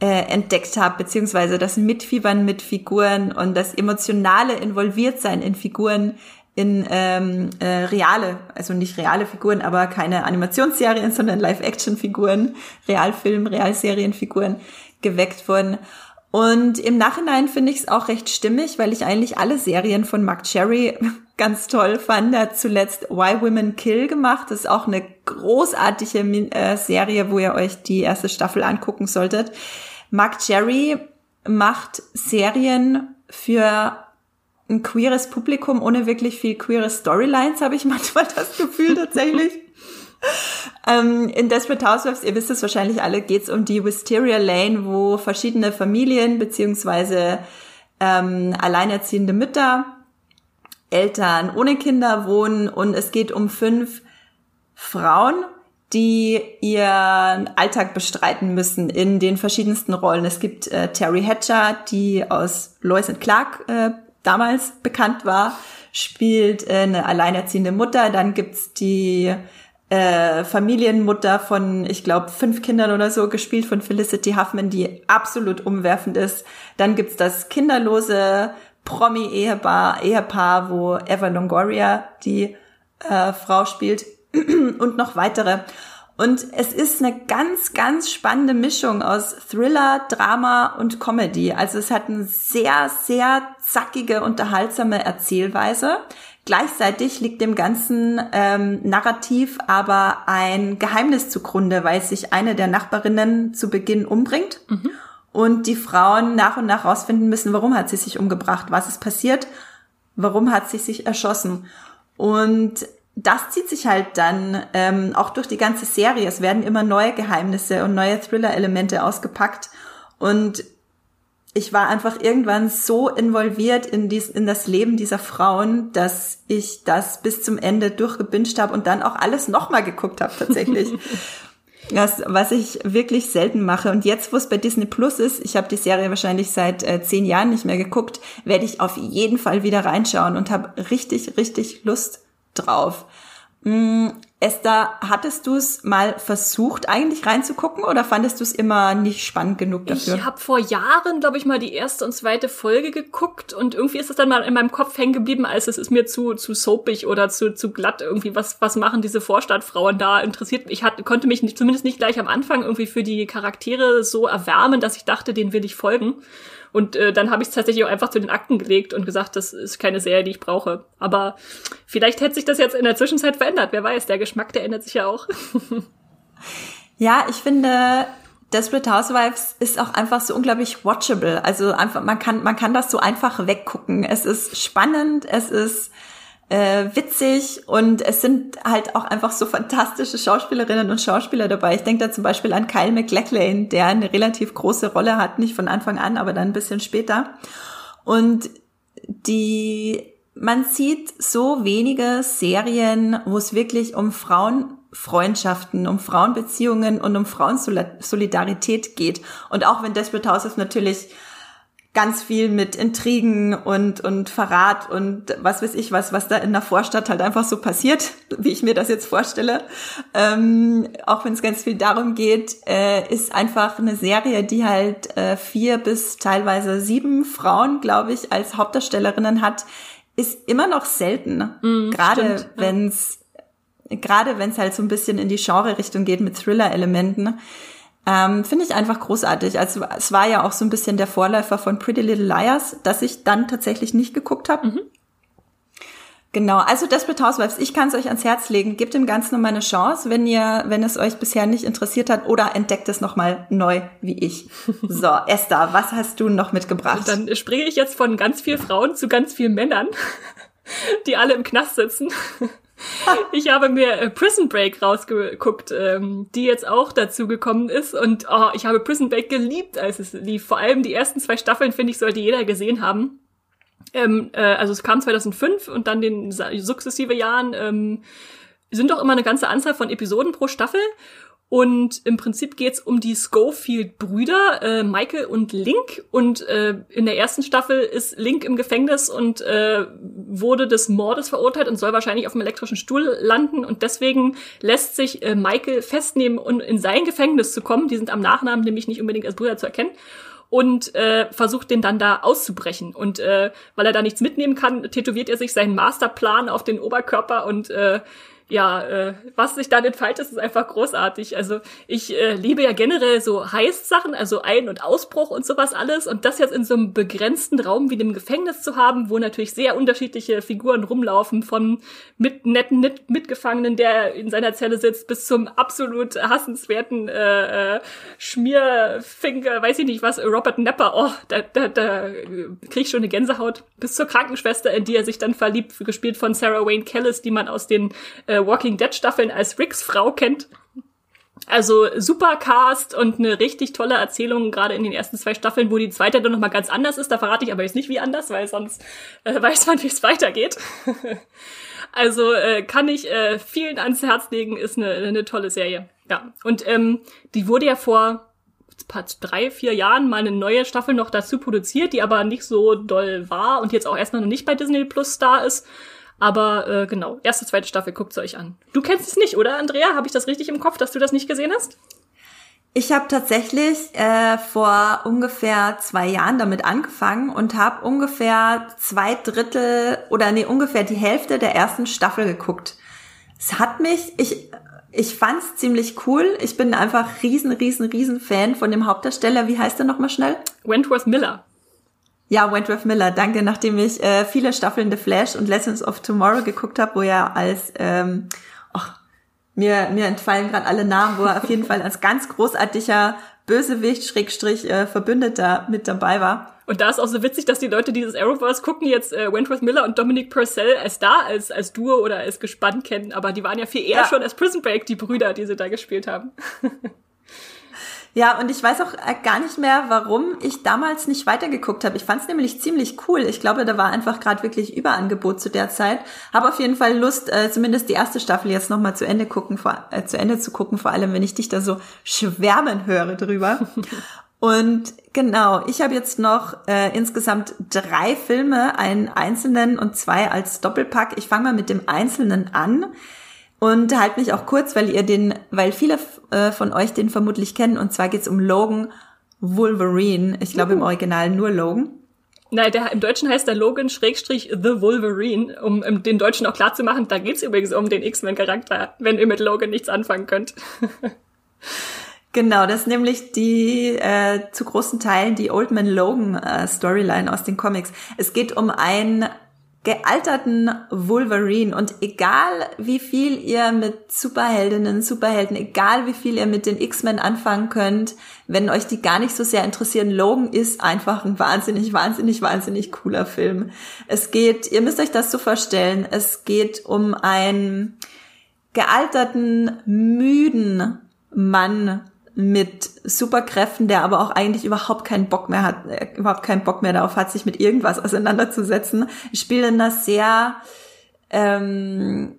äh, entdeckt habe, beziehungsweise das Mitfiebern mit Figuren und das emotionale Involviertsein in Figuren in ähm, äh, reale, also nicht reale Figuren, aber keine Animationsserien, sondern Live-Action-Figuren, Realfilm, Realserienfiguren geweckt wurden. Und im Nachhinein finde ich es auch recht stimmig, weil ich eigentlich alle Serien von Mark Cherry ganz toll fand. Er hat zuletzt Why Women Kill gemacht. Das ist auch eine großartige äh, Serie, wo ihr euch die erste Staffel angucken solltet. Mark Cherry macht Serien für ein queeres Publikum ohne wirklich viel queere Storylines, habe ich manchmal das Gefühl tatsächlich. ähm, in Desperate Housewives, ihr wisst es wahrscheinlich alle, geht es um die Wisteria Lane, wo verschiedene Familien beziehungsweise ähm, alleinerziehende Mütter, Eltern ohne Kinder wohnen und es geht um fünf Frauen, die ihren Alltag bestreiten müssen in den verschiedensten Rollen. Es gibt äh, Terry Hatcher, die aus Lois and Clark äh, damals bekannt war, spielt äh, eine alleinerziehende Mutter. Dann gibt's die äh, Familienmutter von, ich glaube, fünf Kindern oder so, gespielt von Felicity Huffman, die absolut umwerfend ist. Dann gibt's das kinderlose Promi-Ehepaar, Ehepaar, wo Eva Longoria die äh, Frau spielt und noch weitere. Und es ist eine ganz, ganz spannende Mischung aus Thriller, Drama und Comedy. Also es hat eine sehr, sehr zackige, unterhaltsame Erzählweise. Gleichzeitig liegt dem ganzen ähm, Narrativ aber ein Geheimnis zugrunde, weil sich eine der Nachbarinnen zu Beginn umbringt mhm. und die Frauen nach und nach rausfinden müssen, warum hat sie sich umgebracht, was ist passiert, warum hat sie sich erschossen. Und das zieht sich halt dann ähm, auch durch die ganze Serie. Es werden immer neue Geheimnisse und neue Thriller-Elemente ausgepackt. Und ich war einfach irgendwann so involviert in, dies, in das Leben dieser Frauen, dass ich das bis zum Ende durchgebinged habe und dann auch alles nochmal geguckt habe tatsächlich. das, was ich wirklich selten mache. Und jetzt, wo es bei Disney Plus ist, ich habe die Serie wahrscheinlich seit äh, zehn Jahren nicht mehr geguckt, werde ich auf jeden Fall wieder reinschauen und habe richtig, richtig Lust drauf. Mm, Esther, hattest du es mal versucht, eigentlich reinzugucken oder fandest du es immer nicht spannend genug dafür? Ich habe vor Jahren, glaube ich, mal die erste und zweite Folge geguckt und irgendwie ist es dann mal in meinem Kopf hängen geblieben, als es ist mir zu zu soapig oder zu zu glatt irgendwie. Was was machen diese Vorstadtfrauen da? Interessiert ich hatte konnte mich nicht, zumindest nicht gleich am Anfang irgendwie für die Charaktere so erwärmen, dass ich dachte, denen will ich folgen. Und äh, dann habe ich es tatsächlich auch einfach zu den Akten gelegt und gesagt, das ist keine Serie, die ich brauche. Aber vielleicht hätte sich das jetzt in der Zwischenzeit verändert. Wer weiß, der Geschmack, der ändert sich ja auch. ja, ich finde, Desperate Housewives ist auch einfach so unglaublich watchable. Also einfach, man kann, man kann das so einfach weggucken. Es ist spannend, es ist äh, witzig und es sind halt auch einfach so fantastische Schauspielerinnen und Schauspieler dabei. Ich denke da zum Beispiel an Kyle McLachlan, der eine relativ große Rolle hat, nicht von Anfang an, aber dann ein bisschen später. Und die, man sieht so wenige Serien, wo es wirklich um Frauenfreundschaften, um Frauenbeziehungen und um Frauensolidarität geht. Und auch wenn Desperate Houses natürlich ganz viel mit Intrigen und, und Verrat und was weiß ich was, was da in der Vorstadt halt einfach so passiert, wie ich mir das jetzt vorstelle. Ähm, auch wenn es ganz viel darum geht, äh, ist einfach eine Serie, die halt äh, vier bis teilweise sieben Frauen, glaube ich, als Hauptdarstellerinnen hat, ist immer noch selten. Mm, gerade wenn es gerade wenn es halt so ein bisschen in die Genre-Richtung geht mit Thriller-Elementen. Ähm, Finde ich einfach großartig. Also es war ja auch so ein bisschen der Vorläufer von Pretty Little Liars, dass ich dann tatsächlich nicht geguckt habe. Mhm. Genau, also Desperate Housewives, ich kann es euch ans Herz legen. Gebt dem Ganzen nochmal eine Chance, wenn ihr, wenn es euch bisher nicht interessiert hat oder entdeckt es nochmal neu wie ich. So, Esther, was hast du noch mitgebracht? Dann springe ich jetzt von ganz vielen Frauen zu ganz vielen Männern, die alle im Knast sitzen. ich habe mir äh, Prison Break rausgeguckt, ähm, die jetzt auch dazu gekommen ist. Und oh, ich habe Prison Break geliebt, als es lief. Vor allem die ersten zwei Staffeln, finde ich, sollte jeder gesehen haben. Ähm, äh, also es kam 2005 und dann den sukzessive Jahren ähm, sind doch immer eine ganze Anzahl von Episoden pro Staffel. Und im Prinzip geht's um die Schofield-Brüder, äh, Michael und Link. Und äh, in der ersten Staffel ist Link im Gefängnis und äh, wurde des Mordes verurteilt und soll wahrscheinlich auf dem elektrischen Stuhl landen. Und deswegen lässt sich äh, Michael festnehmen, um in sein Gefängnis zu kommen. Die sind am Nachnamen nämlich nicht unbedingt als Brüder zu erkennen und äh, versucht den dann da auszubrechen. Und äh, weil er da nichts mitnehmen kann, tätowiert er sich seinen Masterplan auf den Oberkörper und äh, ja, äh, was sich dann entfaltet, ist einfach großartig. Also ich äh, liebe ja generell so Heist-Sachen, also Ein- und Ausbruch und sowas alles. Und das jetzt in so einem begrenzten Raum wie dem Gefängnis zu haben, wo natürlich sehr unterschiedliche Figuren rumlaufen, von mit netten mit Mitgefangenen, der in seiner Zelle sitzt, bis zum absolut hassenswerten äh, äh, Schmierfinger, weiß ich nicht was, Robert Nepper. Oh, da, da, da krieg ich schon eine Gänsehaut. Bis zur Krankenschwester, in die er sich dann verliebt, gespielt von Sarah Wayne Kellis, die man aus den äh, Walking Dead Staffeln als Ricks Frau kennt. Also super Cast und eine richtig tolle Erzählung, gerade in den ersten zwei Staffeln, wo die zweite dann nochmal ganz anders ist. Da verrate ich aber jetzt nicht wie anders, weil sonst äh, weiß man, wie es weitergeht. also äh, kann ich äh, vielen ans Herz legen, ist eine, eine tolle Serie. Ja, und ähm, die wurde ja vor drei, vier Jahren mal eine neue Staffel noch dazu produziert, die aber nicht so doll war und jetzt auch erstmal noch nicht bei Disney Plus da ist. Aber äh, genau, erste, zweite Staffel, guckt's euch an. Du kennst es nicht, oder, Andrea? Habe ich das richtig im Kopf, dass du das nicht gesehen hast? Ich habe tatsächlich äh, vor ungefähr zwei Jahren damit angefangen und habe ungefähr zwei Drittel oder nee, ungefähr die Hälfte der ersten Staffel geguckt. Es hat mich, ich, ich fand's ziemlich cool. Ich bin einfach riesen, riesen, riesen Fan von dem Hauptdarsteller. Wie heißt er nochmal schnell? Wentworth Miller. Ja, Wentworth Miller, danke. Nachdem ich äh, viele Staffeln The Flash und Lessons of Tomorrow geguckt habe, wo er als, ähm, ach, mir, mir entfallen gerade alle Namen, wo er auf jeden Fall als ganz großartiger Bösewicht, Schrägstrich, äh, Verbündeter mit dabei war. Und da ist auch so witzig, dass die Leute, die dieses Arrowverse gucken, jetzt äh, Wentworth Miller und Dominic Purcell als da, als, als Duo oder als Gespann kennen, aber die waren ja viel eher ja. schon als Prison Break, die Brüder, die sie da gespielt haben. Ja, und ich weiß auch äh, gar nicht mehr, warum ich damals nicht weitergeguckt habe. Ich fand es nämlich ziemlich cool. Ich glaube, da war einfach gerade wirklich Überangebot zu der Zeit. Habe auf jeden Fall Lust, äh, zumindest die erste Staffel jetzt nochmal zu Ende gucken, vor, äh, zu Ende zu gucken, vor allem wenn ich dich da so schwärmen höre drüber. Und genau, ich habe jetzt noch äh, insgesamt drei Filme, einen einzelnen und zwei als Doppelpack. Ich fange mal mit dem einzelnen an und halt mich auch kurz, weil ihr den, weil viele äh, von euch den vermutlich kennen. Und zwar geht's um Logan Wolverine. Ich glaube im Original nur Logan. Nein, der, im Deutschen heißt der Logan Schrägstrich The Wolverine, um, um den Deutschen auch klar zu machen, da geht's übrigens um den X-Men-Charakter, wenn ihr mit Logan nichts anfangen könnt. Genau, das ist nämlich die äh, zu großen Teilen die Old Man Logan äh, Storyline aus den Comics. Es geht um ein gealterten Wolverine und egal wie viel ihr mit Superheldinnen, Superhelden, egal wie viel ihr mit den X-Men anfangen könnt, wenn euch die gar nicht so sehr interessieren, Logan ist einfach ein wahnsinnig, wahnsinnig, wahnsinnig cooler Film. Es geht, ihr müsst euch das so vorstellen, es geht um einen gealterten, müden Mann, mit Superkräften, der aber auch eigentlich überhaupt keinen Bock mehr hat, äh, überhaupt keinen Bock mehr darauf hat, sich mit irgendwas auseinanderzusetzen. Ich spiele in einer sehr ähm,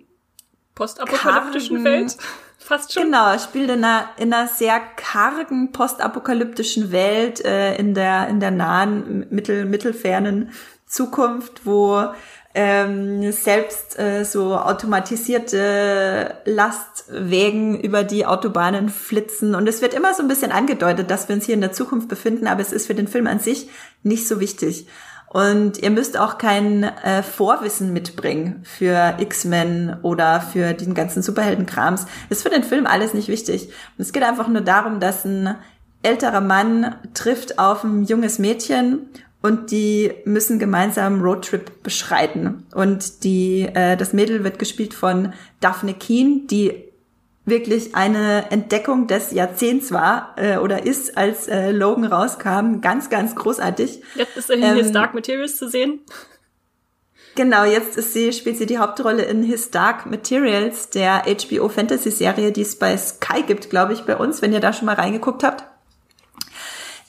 postapokalyptischen Welt. Fast schon. Genau, ich spiele in einer, in einer sehr kargen postapokalyptischen Welt äh, in der in der nahen mittel mittelfernen Zukunft, wo ähm, selbst äh, so automatisierte Lastwägen über die Autobahnen flitzen. Und es wird immer so ein bisschen angedeutet, dass wir uns hier in der Zukunft befinden, aber es ist für den Film an sich nicht so wichtig. Und ihr müsst auch kein äh, Vorwissen mitbringen für X-Men oder für den ganzen Superheldenkrams. Ist für den Film alles nicht wichtig. Und es geht einfach nur darum, dass ein älterer Mann trifft auf ein junges Mädchen und die müssen gemeinsam Roadtrip beschreiten. Und die, äh, das Mädel wird gespielt von Daphne Keen, die wirklich eine Entdeckung des Jahrzehnts war äh, oder ist, als äh, Logan rauskam. Ganz, ganz großartig. Jetzt ist er in ähm, His Dark Materials zu sehen. Genau, jetzt ist sie, spielt sie die Hauptrolle in His Dark Materials, der HBO Fantasy Serie, die es bei Sky gibt, glaube ich, bei uns, wenn ihr da schon mal reingeguckt habt.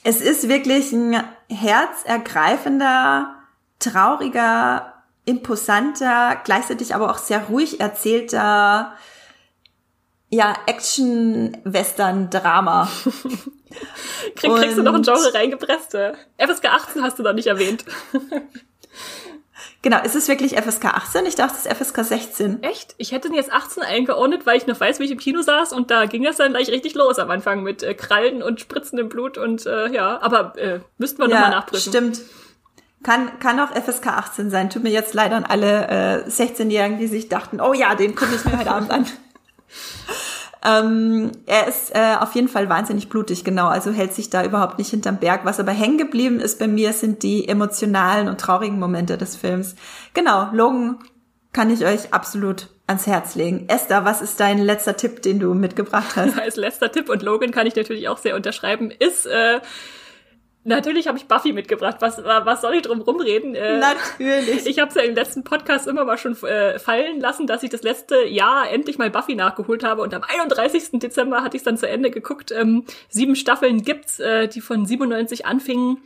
Es ist wirklich ein herzergreifender, trauriger, imposanter, gleichzeitig aber auch sehr ruhig erzählter ja, Action-Western-Drama. Krieg, kriegst du noch ein Genre reingepresst? FSK 18 hast du noch nicht erwähnt. Genau, ist es wirklich FSK 18? Ich dachte, es ist FSK 16. Echt? Ich hätte den jetzt 18 eingeordnet, weil ich noch weiß, wie ich im Kino saß und da ging das dann gleich richtig los am Anfang mit äh, Krallen und spritzendem Blut und äh, ja, aber äh, müssten wir ja, nochmal nachprüfen. Stimmt. Kann, kann auch FSK 18 sein. Tut mir jetzt leider an alle äh, 16-Jährigen, die sich dachten, oh ja, den gucke ich mir heute Abend an. Ähm, er ist äh, auf jeden Fall wahnsinnig blutig, genau. Also hält sich da überhaupt nicht hinterm Berg. Was aber hängen geblieben ist bei mir, sind die emotionalen und traurigen Momente des Films. Genau, Logan kann ich euch absolut ans Herz legen. Esther, was ist dein letzter Tipp, den du mitgebracht hast? Als letzter Tipp, und Logan kann ich natürlich auch sehr unterschreiben, ist äh, Natürlich habe ich Buffy mitgebracht. Was, was soll ich drum rumreden? Äh, Natürlich. Ich habe es ja im letzten Podcast immer mal schon äh, fallen lassen, dass ich das letzte Jahr endlich mal Buffy nachgeholt habe. Und am 31. Dezember hatte ich es dann zu Ende geguckt. Ähm, sieben Staffeln gibt's, äh, die von 97 anfingen.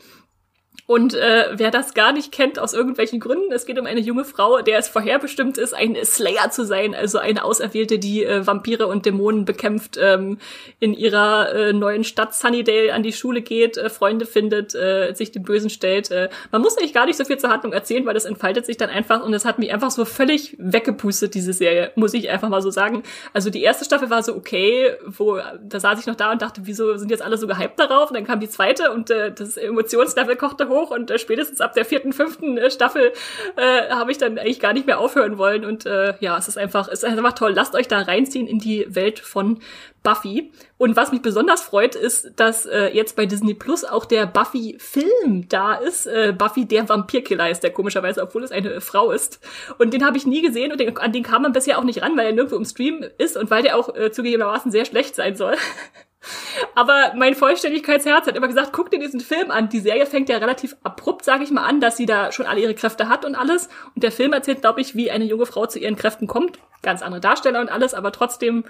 Und äh, wer das gar nicht kennt, aus irgendwelchen Gründen, es geht um eine junge Frau, der es vorherbestimmt ist, ein Slayer zu sein, also eine Auserwählte, die äh, Vampire und Dämonen bekämpft, ähm, in ihrer äh, neuen Stadt Sunnydale an die Schule geht, äh, Freunde findet, äh, sich dem Bösen stellt. Äh, man muss eigentlich gar nicht so viel zur Handlung erzählen, weil das entfaltet sich dann einfach und es hat mich einfach so völlig weggepustet, diese Serie, muss ich einfach mal so sagen. Also die erste Staffel war so okay, wo da saß ich noch da und dachte, wieso sind jetzt alle so gehypt darauf? Und dann kam die zweite und äh, das Emotionslevel kochte hoch hoch und äh, spätestens ab der vierten, fünften äh, Staffel äh, habe ich dann eigentlich gar nicht mehr aufhören wollen. Und äh, ja, es ist einfach, es ist einfach toll. Lasst euch da reinziehen in die Welt von Buffy. Und was mich besonders freut, ist, dass äh, jetzt bei Disney Plus auch der Buffy-Film da ist. Äh, Buffy der Vampirkiller ist der komischerweise, obwohl es eine Frau ist. Und den habe ich nie gesehen und den, an den kam man bisher auch nicht ran, weil er nirgendwo im Stream ist und weil der auch äh, zugegebenermaßen sehr schlecht sein soll. Aber mein Vollständigkeitsherz hat immer gesagt, guck dir diesen Film an. Die Serie fängt ja relativ abrupt, sage ich mal, an, dass sie da schon alle ihre Kräfte hat und alles. Und der Film erzählt, glaube ich, wie eine junge Frau zu ihren Kräften kommt. Ganz andere Darsteller und alles, aber trotzdem,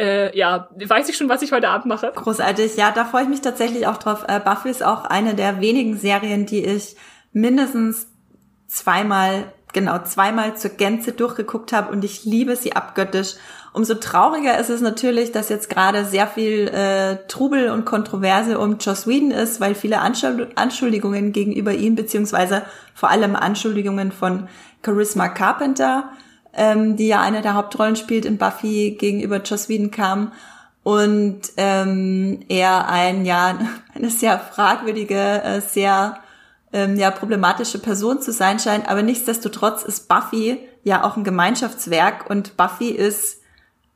äh, ja, weiß ich schon, was ich heute Abend mache. Großartig, ja, da freue ich mich tatsächlich auch drauf. Äh, Buffy ist auch eine der wenigen Serien, die ich mindestens zweimal, genau, zweimal zur Gänze durchgeguckt habe und ich liebe sie abgöttisch. Umso trauriger ist es natürlich, dass jetzt gerade sehr viel äh, Trubel und Kontroverse um Joss Whedon ist, weil viele Anschuldigungen gegenüber ihm, beziehungsweise vor allem Anschuldigungen von Charisma Carpenter, ähm, die ja eine der Hauptrollen spielt in Buffy, gegenüber Joss Whedon kam. Und ähm, er ein, ja, eine sehr fragwürdige, äh, sehr ähm, ja, problematische Person zu sein scheint. Aber nichtsdestotrotz ist Buffy ja auch ein Gemeinschaftswerk und Buffy ist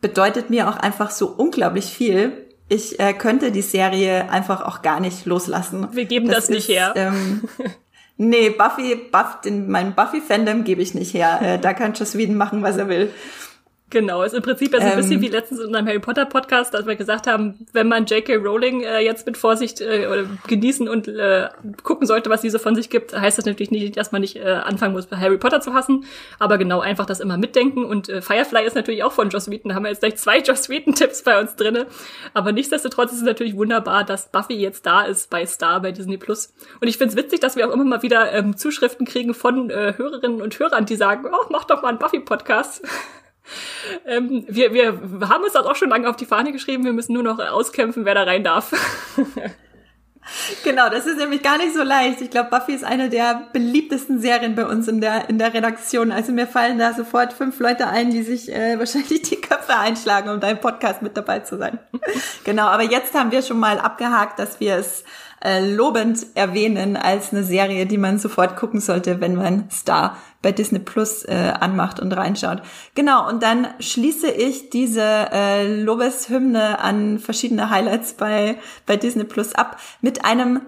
bedeutet mir auch einfach so unglaublich viel. Ich äh, könnte die Serie einfach auch gar nicht loslassen. Wir geben das, das nicht ist, her. Ähm, nee, Buffy, Buff, den, mein Buffy-Fandom gebe ich nicht her. Äh, da kann Joss Whedon machen, was er will. Genau, ist im Prinzip also ein bisschen ähm, wie letztens in einem Harry Potter Podcast, als wir gesagt haben, wenn man J.K. Rowling äh, jetzt mit Vorsicht äh, genießen und äh, gucken sollte, was sie so von sich gibt, heißt das natürlich nicht, dass man nicht äh, anfangen muss, Harry Potter zu hassen, aber genau einfach das immer mitdenken und äh, Firefly ist natürlich auch von Joss Whedon, da haben wir jetzt gleich zwei Joss Whedon Tipps bei uns drinne, aber nichtsdestotrotz ist es natürlich wunderbar, dass Buffy jetzt da ist bei Star, bei Disney Plus und ich find's witzig, dass wir auch immer mal wieder ähm, Zuschriften kriegen von äh, Hörerinnen und Hörern, die sagen, oh, mach doch mal einen Buffy Podcast. Ähm, wir, wir haben uns das auch schon lange auf die Fahne geschrieben. Wir müssen nur noch auskämpfen, wer da rein darf. Genau, das ist nämlich gar nicht so leicht. Ich glaube, Buffy ist eine der beliebtesten Serien bei uns in der, in der Redaktion. Also mir fallen da sofort fünf Leute ein, die sich äh, wahrscheinlich die Köpfe einschlagen, um deinem Podcast mit dabei zu sein. genau, aber jetzt haben wir schon mal abgehakt, dass wir es äh, lobend erwähnen als eine Serie, die man sofort gucken sollte, wenn man Star bei Disney Plus äh, anmacht und reinschaut. Genau, und dann schließe ich diese äh, Lobeshymne an verschiedene Highlights bei, bei Disney Plus ab mit einem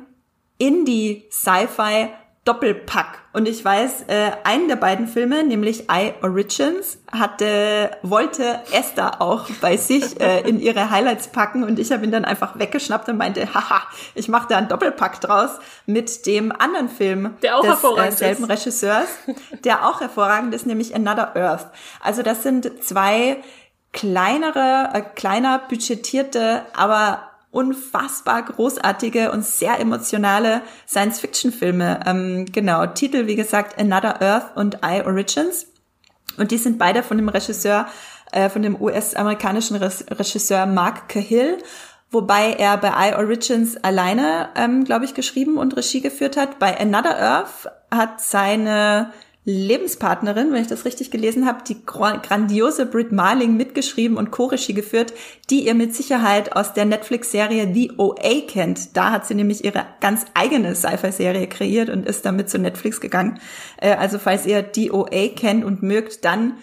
Indie-Sci-Fi Doppelpack. Und ich weiß, äh, einen der beiden Filme, nämlich I Origins, hatte, wollte Esther auch bei sich äh, in ihre Highlights packen und ich habe ihn dann einfach weggeschnappt und meinte, haha, ich mache da einen Doppelpack draus mit dem anderen Film der auch des äh, selben ist. Regisseurs, der auch hervorragend ist, nämlich Another Earth. Also das sind zwei kleinere, äh, kleiner budgetierte, aber unfassbar großartige und sehr emotionale Science-Fiction-Filme. Ähm, genau, Titel wie gesagt Another Earth und I Origins. Und die sind beide von dem Regisseur, äh, von dem US-amerikanischen Regisseur Mark Cahill wobei er bei I Origins alleine, ähm, glaube ich, geschrieben und Regie geführt hat. Bei Another Earth hat seine Lebenspartnerin, wenn ich das richtig gelesen habe, die grandiose Brit Marling mitgeschrieben und Co-Regie geführt, die ihr mit Sicherheit aus der Netflix-Serie The OA kennt. Da hat sie nämlich ihre ganz eigene Sci-Fi-Serie kreiert und ist damit zu Netflix gegangen. Äh, also falls ihr The OA kennt und mögt, dann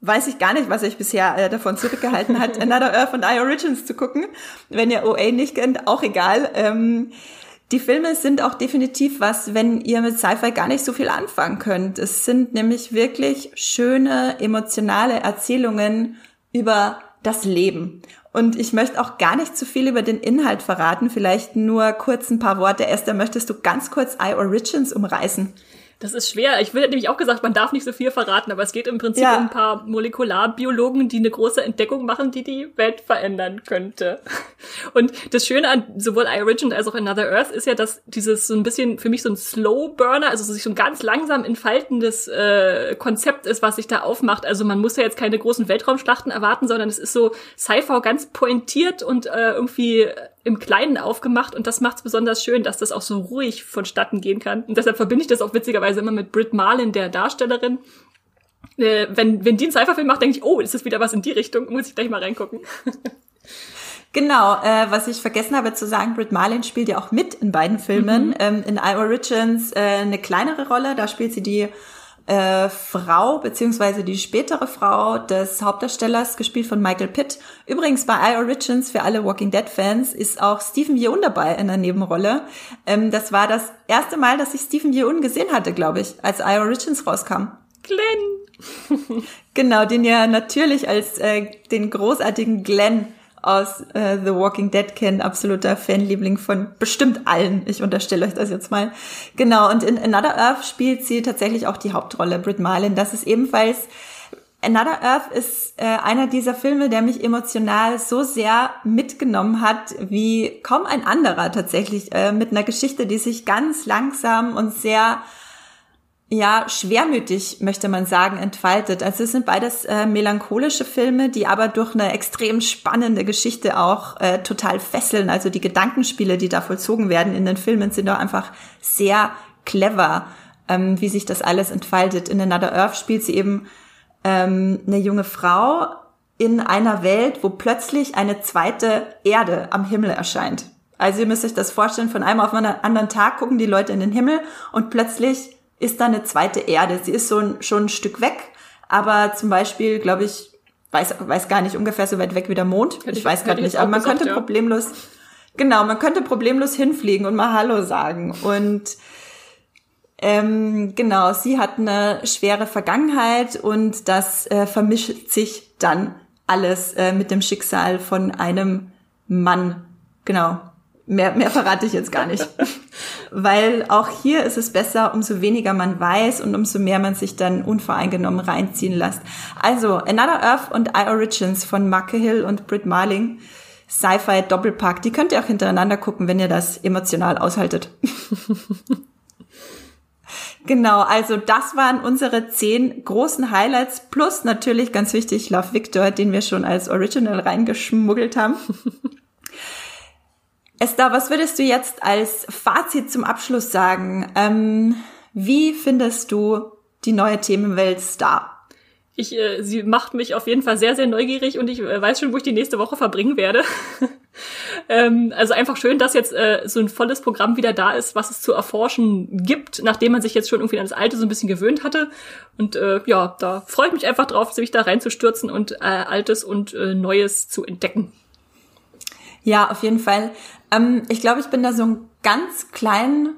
weiß ich gar nicht, was euch bisher äh, davon zurückgehalten hat, Another Earth und I Origins zu gucken. Wenn ihr OA nicht kennt, auch egal. Ähm, die Filme sind auch definitiv was, wenn ihr mit Sci-Fi gar nicht so viel anfangen könnt. Es sind nämlich wirklich schöne, emotionale Erzählungen über das Leben. Und ich möchte auch gar nicht zu viel über den Inhalt verraten, vielleicht nur kurz ein paar Worte. Esther, möchtest du ganz kurz I Origins umreißen? Das ist schwer. Ich will nämlich auch gesagt, man darf nicht so viel verraten, aber es geht im Prinzip ja. um ein paar Molekularbiologen, die eine große Entdeckung machen, die die Welt verändern könnte. Und das Schöne an sowohl iOrigin als auch Another Earth ist ja, dass dieses so ein bisschen für mich so ein Slow Burner, also sich so ein ganz langsam entfaltendes äh, Konzept ist, was sich da aufmacht. Also man muss ja jetzt keine großen Weltraumschlachten erwarten, sondern es ist so Sci-Fi ganz pointiert und äh, irgendwie im Kleinen aufgemacht und das macht es besonders schön, dass das auch so ruhig vonstatten gehen kann. Und deshalb verbinde ich das auch witzigerweise immer mit Brit Marlin, der Darstellerin. Äh, wenn, wenn die einen Cypher-Film macht, denke ich, oh, ist das wieder was in die Richtung, muss ich gleich mal reingucken. Genau, äh, was ich vergessen habe zu sagen, Brit Marlin spielt ja auch mit in beiden Filmen. Mhm. Ähm, in I Origins äh, eine kleinere Rolle, da spielt sie die äh, Frau beziehungsweise die spätere Frau des Hauptdarstellers, gespielt von Michael Pitt. Übrigens bei I Origins für alle Walking Dead Fans ist auch Stephen Yeun dabei in der Nebenrolle. Ähm, das war das erste Mal, dass ich Stephen Yeun gesehen hatte, glaube ich, als I Origins rauskam. Glenn. genau, den ihr natürlich als äh, den großartigen Glenn aus äh, The Walking Dead kennen, absoluter Fanliebling von bestimmt allen. Ich unterstelle euch das jetzt mal. Genau, und in Another Earth spielt sie tatsächlich auch die Hauptrolle, Brit Marlin. Das ist ebenfalls Another Earth ist äh, einer dieser Filme, der mich emotional so sehr mitgenommen hat, wie kaum ein anderer tatsächlich, äh, mit einer Geschichte, die sich ganz langsam und sehr ja, schwermütig, möchte man sagen, entfaltet. Also es sind beides äh, melancholische Filme, die aber durch eine extrem spannende Geschichte auch äh, total fesseln. Also die Gedankenspiele, die da vollzogen werden in den Filmen, sind doch einfach sehr clever, ähm, wie sich das alles entfaltet. In Another Earth spielt sie eben ähm, eine junge Frau in einer Welt, wo plötzlich eine zweite Erde am Himmel erscheint. Also ihr müsst euch das vorstellen, von einem auf einen anderen Tag gucken die Leute in den Himmel und plötzlich ist da eine zweite Erde. Sie ist so ein, schon ein Stück weg, aber zum Beispiel, glaube ich, weiß, weiß gar nicht ungefähr so weit weg wie der Mond. ich, ich weiß gerade nicht, aber man gesagt, könnte ja. problemlos, genau, man könnte problemlos hinfliegen und mal Hallo sagen. Und ähm, genau, sie hat eine schwere Vergangenheit und das äh, vermischt sich dann alles äh, mit dem Schicksal von einem Mann. Genau. Mehr, mehr verrate ich jetzt gar nicht. Weil auch hier ist es besser, umso weniger man weiß und umso mehr man sich dann unvoreingenommen reinziehen lässt. Also, Another Earth und I Origins von Marke Hill und Britt Marling. Sci-Fi Doppelpack. Die könnt ihr auch hintereinander gucken, wenn ihr das emotional aushaltet. Genau, also das waren unsere zehn großen Highlights plus natürlich ganz wichtig Love Victor, den wir schon als Original reingeschmuggelt haben. Esther, was würdest du jetzt als Fazit zum Abschluss sagen? Ähm, wie findest du die neue Themenwelt Star? Ich, äh, sie macht mich auf jeden Fall sehr, sehr neugierig und ich äh, weiß schon, wo ich die nächste Woche verbringen werde. ähm, also einfach schön, dass jetzt äh, so ein volles Programm wieder da ist, was es zu erforschen gibt, nachdem man sich jetzt schon irgendwie an das Alte so ein bisschen gewöhnt hatte. Und äh, ja, da freue ich mich einfach drauf, sich da reinzustürzen und äh, Altes und äh, Neues zu entdecken. Ja, auf jeden Fall. Ähm, ich glaube, ich bin da so ein ganz kleinen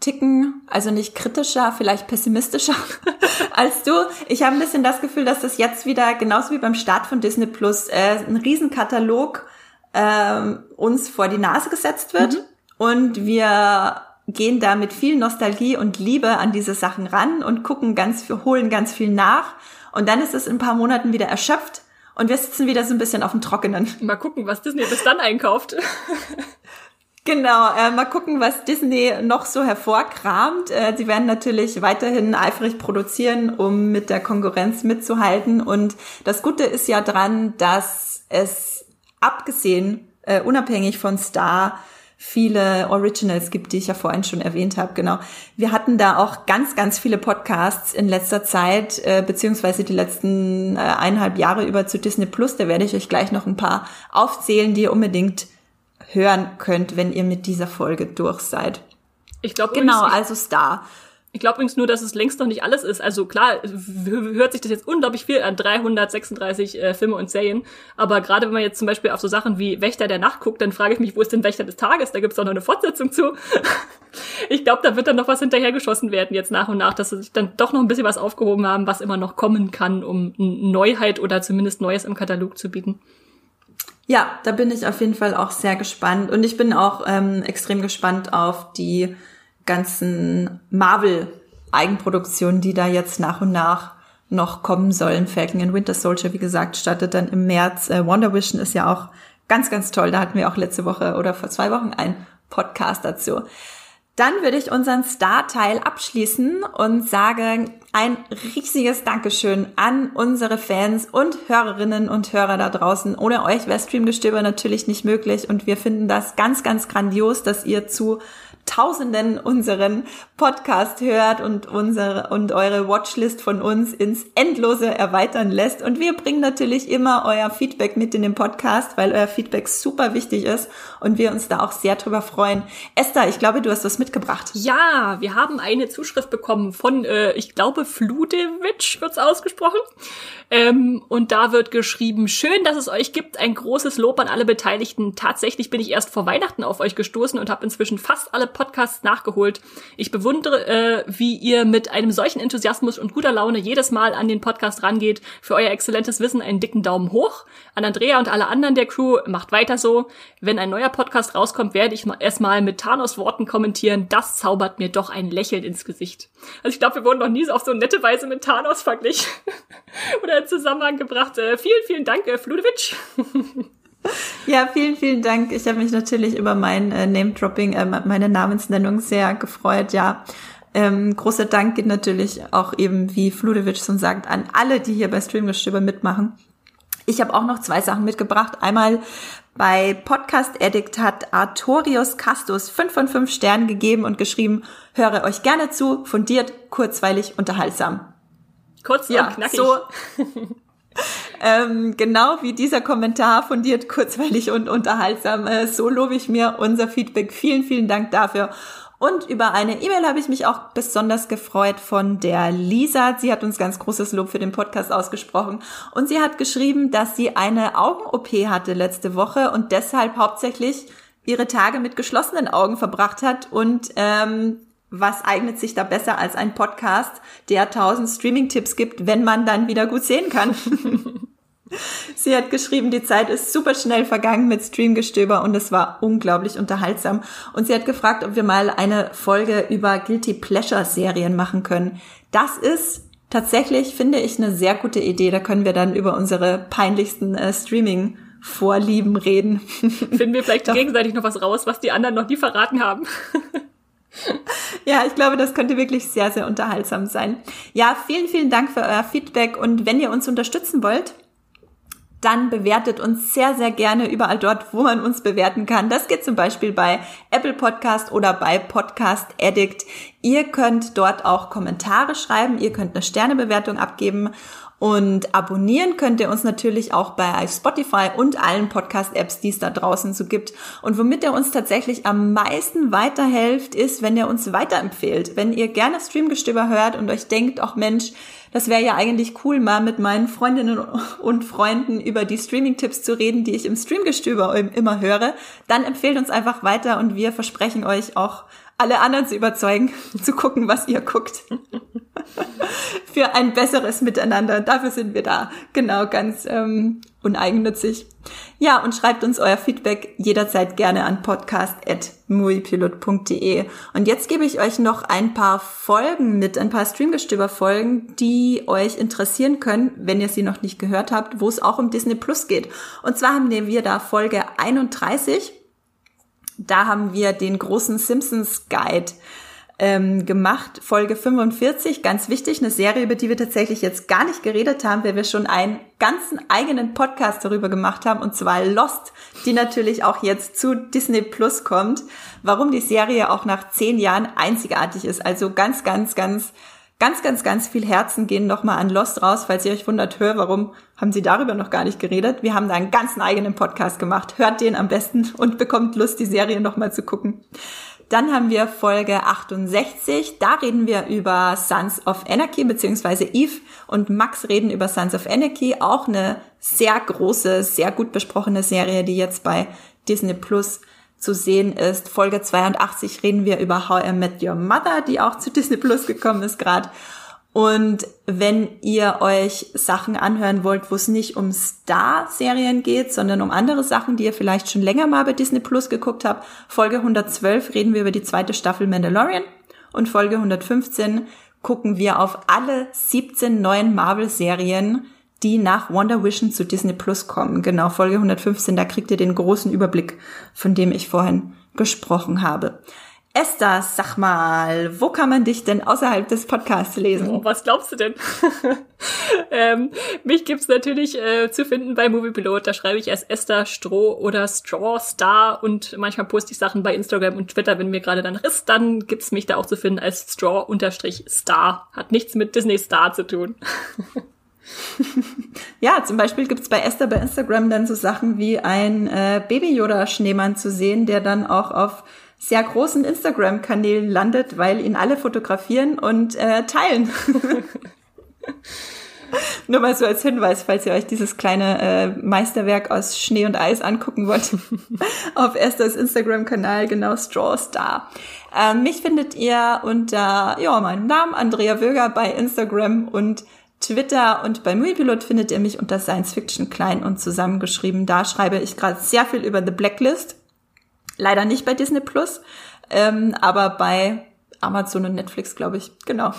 Ticken, also nicht kritischer, vielleicht pessimistischer als du. Ich habe ein bisschen das Gefühl, dass das jetzt wieder, genauso wie beim Start von Disney Plus, äh, ein Riesenkatalog äh, uns vor die Nase gesetzt wird. Mhm. Und wir gehen da mit viel Nostalgie und Liebe an diese Sachen ran und gucken ganz viel, holen ganz viel nach. Und dann ist es in ein paar Monaten wieder erschöpft und wir sitzen wieder so ein bisschen auf dem Trockenen. Mal gucken, was Disney bis dann einkauft. Genau, äh, mal gucken, was Disney noch so hervorkramt. Äh, sie werden natürlich weiterhin eifrig produzieren, um mit der Konkurrenz mitzuhalten. Und das Gute ist ja dran, dass es abgesehen, äh, unabhängig von Star, viele Originals gibt, die ich ja vorhin schon erwähnt habe. Genau. Wir hatten da auch ganz, ganz viele Podcasts in letzter Zeit, äh, beziehungsweise die letzten äh, eineinhalb Jahre über zu Disney Plus. Da werde ich euch gleich noch ein paar aufzählen, die ihr unbedingt hören könnt, wenn ihr mit dieser Folge durch seid. Ich glaube genau, also Star. Ich glaube übrigens nur, dass es längst noch nicht alles ist. Also klar, hört sich das jetzt unglaublich viel an 336 äh, Filme und Serien. Aber gerade wenn man jetzt zum Beispiel auf so Sachen wie Wächter der Nacht guckt, dann frage ich mich, wo ist denn Wächter des Tages? Da gibt's doch noch eine Fortsetzung zu. ich glaube, da wird dann noch was hinterhergeschossen werden jetzt nach und nach, dass sie sich dann doch noch ein bisschen was aufgehoben haben, was immer noch kommen kann, um Neuheit oder zumindest Neues im Katalog zu bieten. Ja, da bin ich auf jeden Fall auch sehr gespannt. Und ich bin auch ähm, extrem gespannt auf die ganzen Marvel-Eigenproduktionen, die da jetzt nach und nach noch kommen sollen. Falcon and Winter Soldier, wie gesagt, startet dann im März. Äh, Wonder Vision ist ja auch ganz, ganz toll. Da hatten wir auch letzte Woche oder vor zwei Wochen einen Podcast dazu. Dann würde ich unseren Star-Teil abschließen und sage ein riesiges Dankeschön an unsere Fans und Hörerinnen und Hörer da draußen. Ohne euch wäre Streamgestöber natürlich nicht möglich und wir finden das ganz, ganz grandios, dass ihr zu Tausenden unseren Podcast hört und unsere und eure Watchlist von uns ins Endlose erweitern lässt. Und wir bringen natürlich immer euer Feedback mit in den Podcast, weil euer Feedback super wichtig ist und wir uns da auch sehr drüber freuen. Esther, ich glaube, du hast was mitgebracht. Ja, wir haben eine Zuschrift bekommen von, äh, ich glaube, Fludewitsch wird's ausgesprochen. Ähm, und da wird geschrieben, schön, dass es euch gibt. Ein großes Lob an alle Beteiligten. Tatsächlich bin ich erst vor Weihnachten auf euch gestoßen und habe inzwischen fast alle Podcasts nachgeholt. Ich bewundere, äh, wie ihr mit einem solchen Enthusiasmus und guter Laune jedes Mal an den Podcast rangeht. Für euer exzellentes Wissen einen dicken Daumen hoch. An Andrea und alle anderen der Crew, macht weiter so. Wenn ein neuer Podcast rauskommt, werde ich erstmal mit Thanos Worten kommentieren. Das zaubert mir doch ein Lächeln ins Gesicht. Also ich glaube, wir wurden noch nie so auf so nette Weise mit Thanos verglichen. Oder in Zusammenhang gebracht. Äh, vielen, vielen Dank, äh, Fludewitsch. Ja, vielen, vielen Dank. Ich habe mich natürlich über mein äh, Name-Dropping, äh, meine Namensnennung sehr gefreut, ja. Ähm, großer Dank geht natürlich auch eben, wie Fludewitsch schon sagt, an alle, die hier bei Streamgestöber mitmachen. Ich habe auch noch zwei Sachen mitgebracht. Einmal bei Podcast Addict hat Artorius Castus 5 von 5 Sternen gegeben und geschrieben, höre euch gerne zu, fundiert, kurzweilig, unterhaltsam. Kurz ja, und knackig. So, ähm, genau wie dieser Kommentar fundiert, kurzweilig und unterhaltsam. Äh, so lobe ich mir unser Feedback. Vielen, vielen Dank dafür. Und über eine E-Mail habe ich mich auch besonders gefreut von der Lisa. Sie hat uns ganz großes Lob für den Podcast ausgesprochen. Und sie hat geschrieben, dass sie eine Augen-OP hatte letzte Woche und deshalb hauptsächlich ihre Tage mit geschlossenen Augen verbracht hat und ähm, was eignet sich da besser als ein Podcast, der tausend Streaming-Tipps gibt, wenn man dann wieder gut sehen kann? Sie hat geschrieben, die Zeit ist super schnell vergangen mit Streamgestöber und es war unglaublich unterhaltsam. Und sie hat gefragt, ob wir mal eine Folge über Guilty Pleasure Serien machen können. Das ist tatsächlich, finde ich, eine sehr gute Idee. Da können wir dann über unsere peinlichsten äh, Streaming Vorlieben reden. Finden wir vielleicht gegenseitig noch was raus, was die anderen noch nie verraten haben. Ja, ich glaube, das könnte wirklich sehr, sehr unterhaltsam sein. Ja, vielen, vielen Dank für euer Feedback und wenn ihr uns unterstützen wollt, dann bewertet uns sehr, sehr gerne überall dort, wo man uns bewerten kann. Das geht zum Beispiel bei Apple Podcast oder bei Podcast Addict. Ihr könnt dort auch Kommentare schreiben, ihr könnt eine Sternebewertung abgeben und abonnieren könnt ihr uns natürlich auch bei Spotify und allen Podcast-Apps, die es da draußen so gibt. Und womit ihr uns tatsächlich am meisten weiterhelft, ist, wenn ihr uns weiterempfehlt. Wenn ihr gerne Streamgestöber hört und euch denkt, ach Mensch, das wäre ja eigentlich cool, mal mit meinen Freundinnen und Freunden über die Streaming-Tipps zu reden, die ich im Streamgestöber immer höre, dann empfehlt uns einfach weiter und wir versprechen euch auch alle anderen zu überzeugen, zu gucken, was ihr guckt. Für ein besseres Miteinander. Dafür sind wir da. Genau, ganz ähm, uneigennützig. Ja, und schreibt uns euer Feedback jederzeit gerne an podcast.muipilot.de. Und jetzt gebe ich euch noch ein paar Folgen mit, ein paar Streamgestöber-Folgen, die euch interessieren können, wenn ihr sie noch nicht gehört habt, wo es auch um Disney Plus geht. Und zwar haben wir da Folge 31 Da haben wir den großen Simpsons Guide ähm, gemacht, Folge 45, ganz wichtig, eine Serie, über die wir tatsächlich jetzt gar nicht geredet haben, weil wir schon einen ganzen eigenen Podcast darüber gemacht haben, und zwar Lost, die natürlich auch jetzt zu Disney Plus kommt, warum die Serie auch nach zehn Jahren einzigartig ist. Also ganz, ganz, ganz ganz, ganz, ganz viel Herzen gehen nochmal an Lost raus, falls ihr euch wundert, hör, warum haben sie darüber noch gar nicht geredet? Wir haben da einen ganzen eigenen Podcast gemacht. Hört den am besten und bekommt Lust, die Serie nochmal zu gucken. Dann haben wir Folge 68. Da reden wir über Sons of Anarchy, beziehungsweise Eve und Max reden über Sons of Anarchy. Auch eine sehr große, sehr gut besprochene Serie, die jetzt bei Disney Plus zu sehen ist. Folge 82 reden wir über How I Met Your Mother, die auch zu Disney Plus gekommen ist gerade. Und wenn ihr euch Sachen anhören wollt, wo es nicht um Star-Serien geht, sondern um andere Sachen, die ihr vielleicht schon länger mal bei Disney Plus geguckt habt, Folge 112 reden wir über die zweite Staffel Mandalorian und Folge 115 gucken wir auf alle 17 neuen Marvel-Serien, die nach Wonder Vision zu Disney Plus kommen. Genau, Folge 115, da kriegt ihr den großen Überblick, von dem ich vorhin gesprochen habe. Esther, sag mal, wo kann man dich denn außerhalb des Podcasts lesen? Oh, was glaubst du denn? ähm, mich gibt's natürlich äh, zu finden bei Moviepilot. Da schreibe ich erst Esther Stroh oder Straw Star und manchmal poste ich Sachen bei Instagram und Twitter, wenn mir gerade danach ist. Dann gibt's mich da auch zu finden als Straw-Star. Hat nichts mit Disney Star zu tun. ja, zum Beispiel gibt's bei Esther bei Instagram dann so Sachen wie ein äh, Baby-Yoda-Schneemann zu sehen, der dann auch auf sehr großen Instagram-Kanälen landet, weil ihn alle fotografieren und äh, teilen. Nur mal so als Hinweis, falls ihr euch dieses kleine äh, Meisterwerk aus Schnee und Eis angucken wollt. auf Esthers Instagram-Kanal, genau, Straw Star. Ähm, mich findet ihr unter, ja, meinem Namen, Andrea Wöger bei Instagram und Twitter und bei Moviepilot findet ihr mich unter Science Fiction klein und zusammengeschrieben. Da schreibe ich gerade sehr viel über The Blacklist. Leider nicht bei Disney Plus, ähm, aber bei Amazon und Netflix, glaube ich. Genau.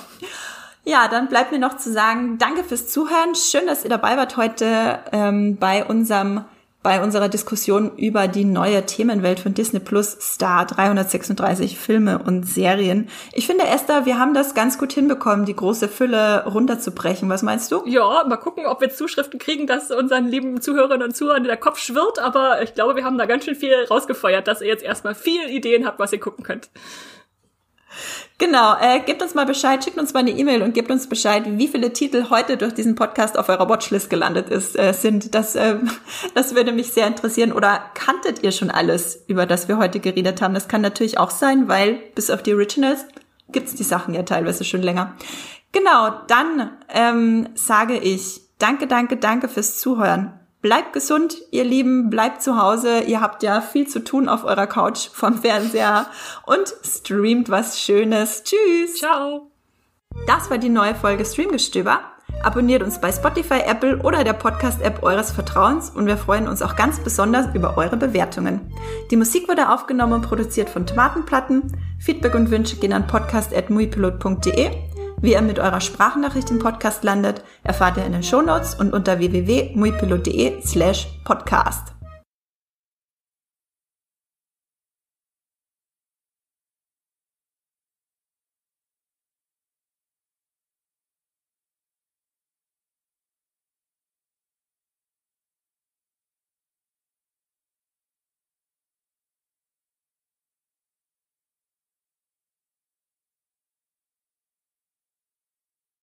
Ja, dann bleibt mir noch zu sagen, danke fürs Zuhören. Schön, dass ihr dabei wart heute ähm, bei unserem bei unserer Diskussion über die neue Themenwelt von Disney Plus Star 336 Filme und Serien. Ich finde, Esther, wir haben das ganz gut hinbekommen, die große Fülle runterzubrechen. Was meinst du? Ja, mal gucken, ob wir Zuschriften kriegen, dass unseren lieben Zuhörerinnen und Zuhörern der Kopf schwirrt. Aber ich glaube, wir haben da ganz schön viel rausgefeuert, dass ihr jetzt erstmal viel Ideen habt, was ihr gucken könnt. Genau, äh, gebt uns mal Bescheid, schickt uns mal eine E-Mail und gebt uns Bescheid, wie viele Titel heute durch diesen Podcast auf eurer Watchlist gelandet ist, äh, sind. Das, äh, das würde mich sehr interessieren. Oder kanntet ihr schon alles, über das wir heute geredet haben? Das kann natürlich auch sein, weil bis auf die Originals gibt's die Sachen ja teilweise schon länger. Genau, dann ähm, sage ich danke, danke, danke fürs Zuhören. Bleibt gesund, ihr Lieben, bleibt zu Hause. Ihr habt ja viel zu tun auf eurer Couch vom Fernseher und streamt was Schönes. Tschüss. Ciao. Das war die neue Folge Streamgestöber. Abonniert uns bei Spotify, Apple oder der Podcast-App eures Vertrauens und wir freuen uns auch ganz besonders über eure Bewertungen. Die Musik wurde aufgenommen und produziert von Tomatenplatten. Feedback und Wünsche gehen an podcast.muipilot.de wie ihr mit eurer Sprachnachricht im Podcast landet, erfahrt ihr in den Shownotes und unter www.muipilot.de slash podcast.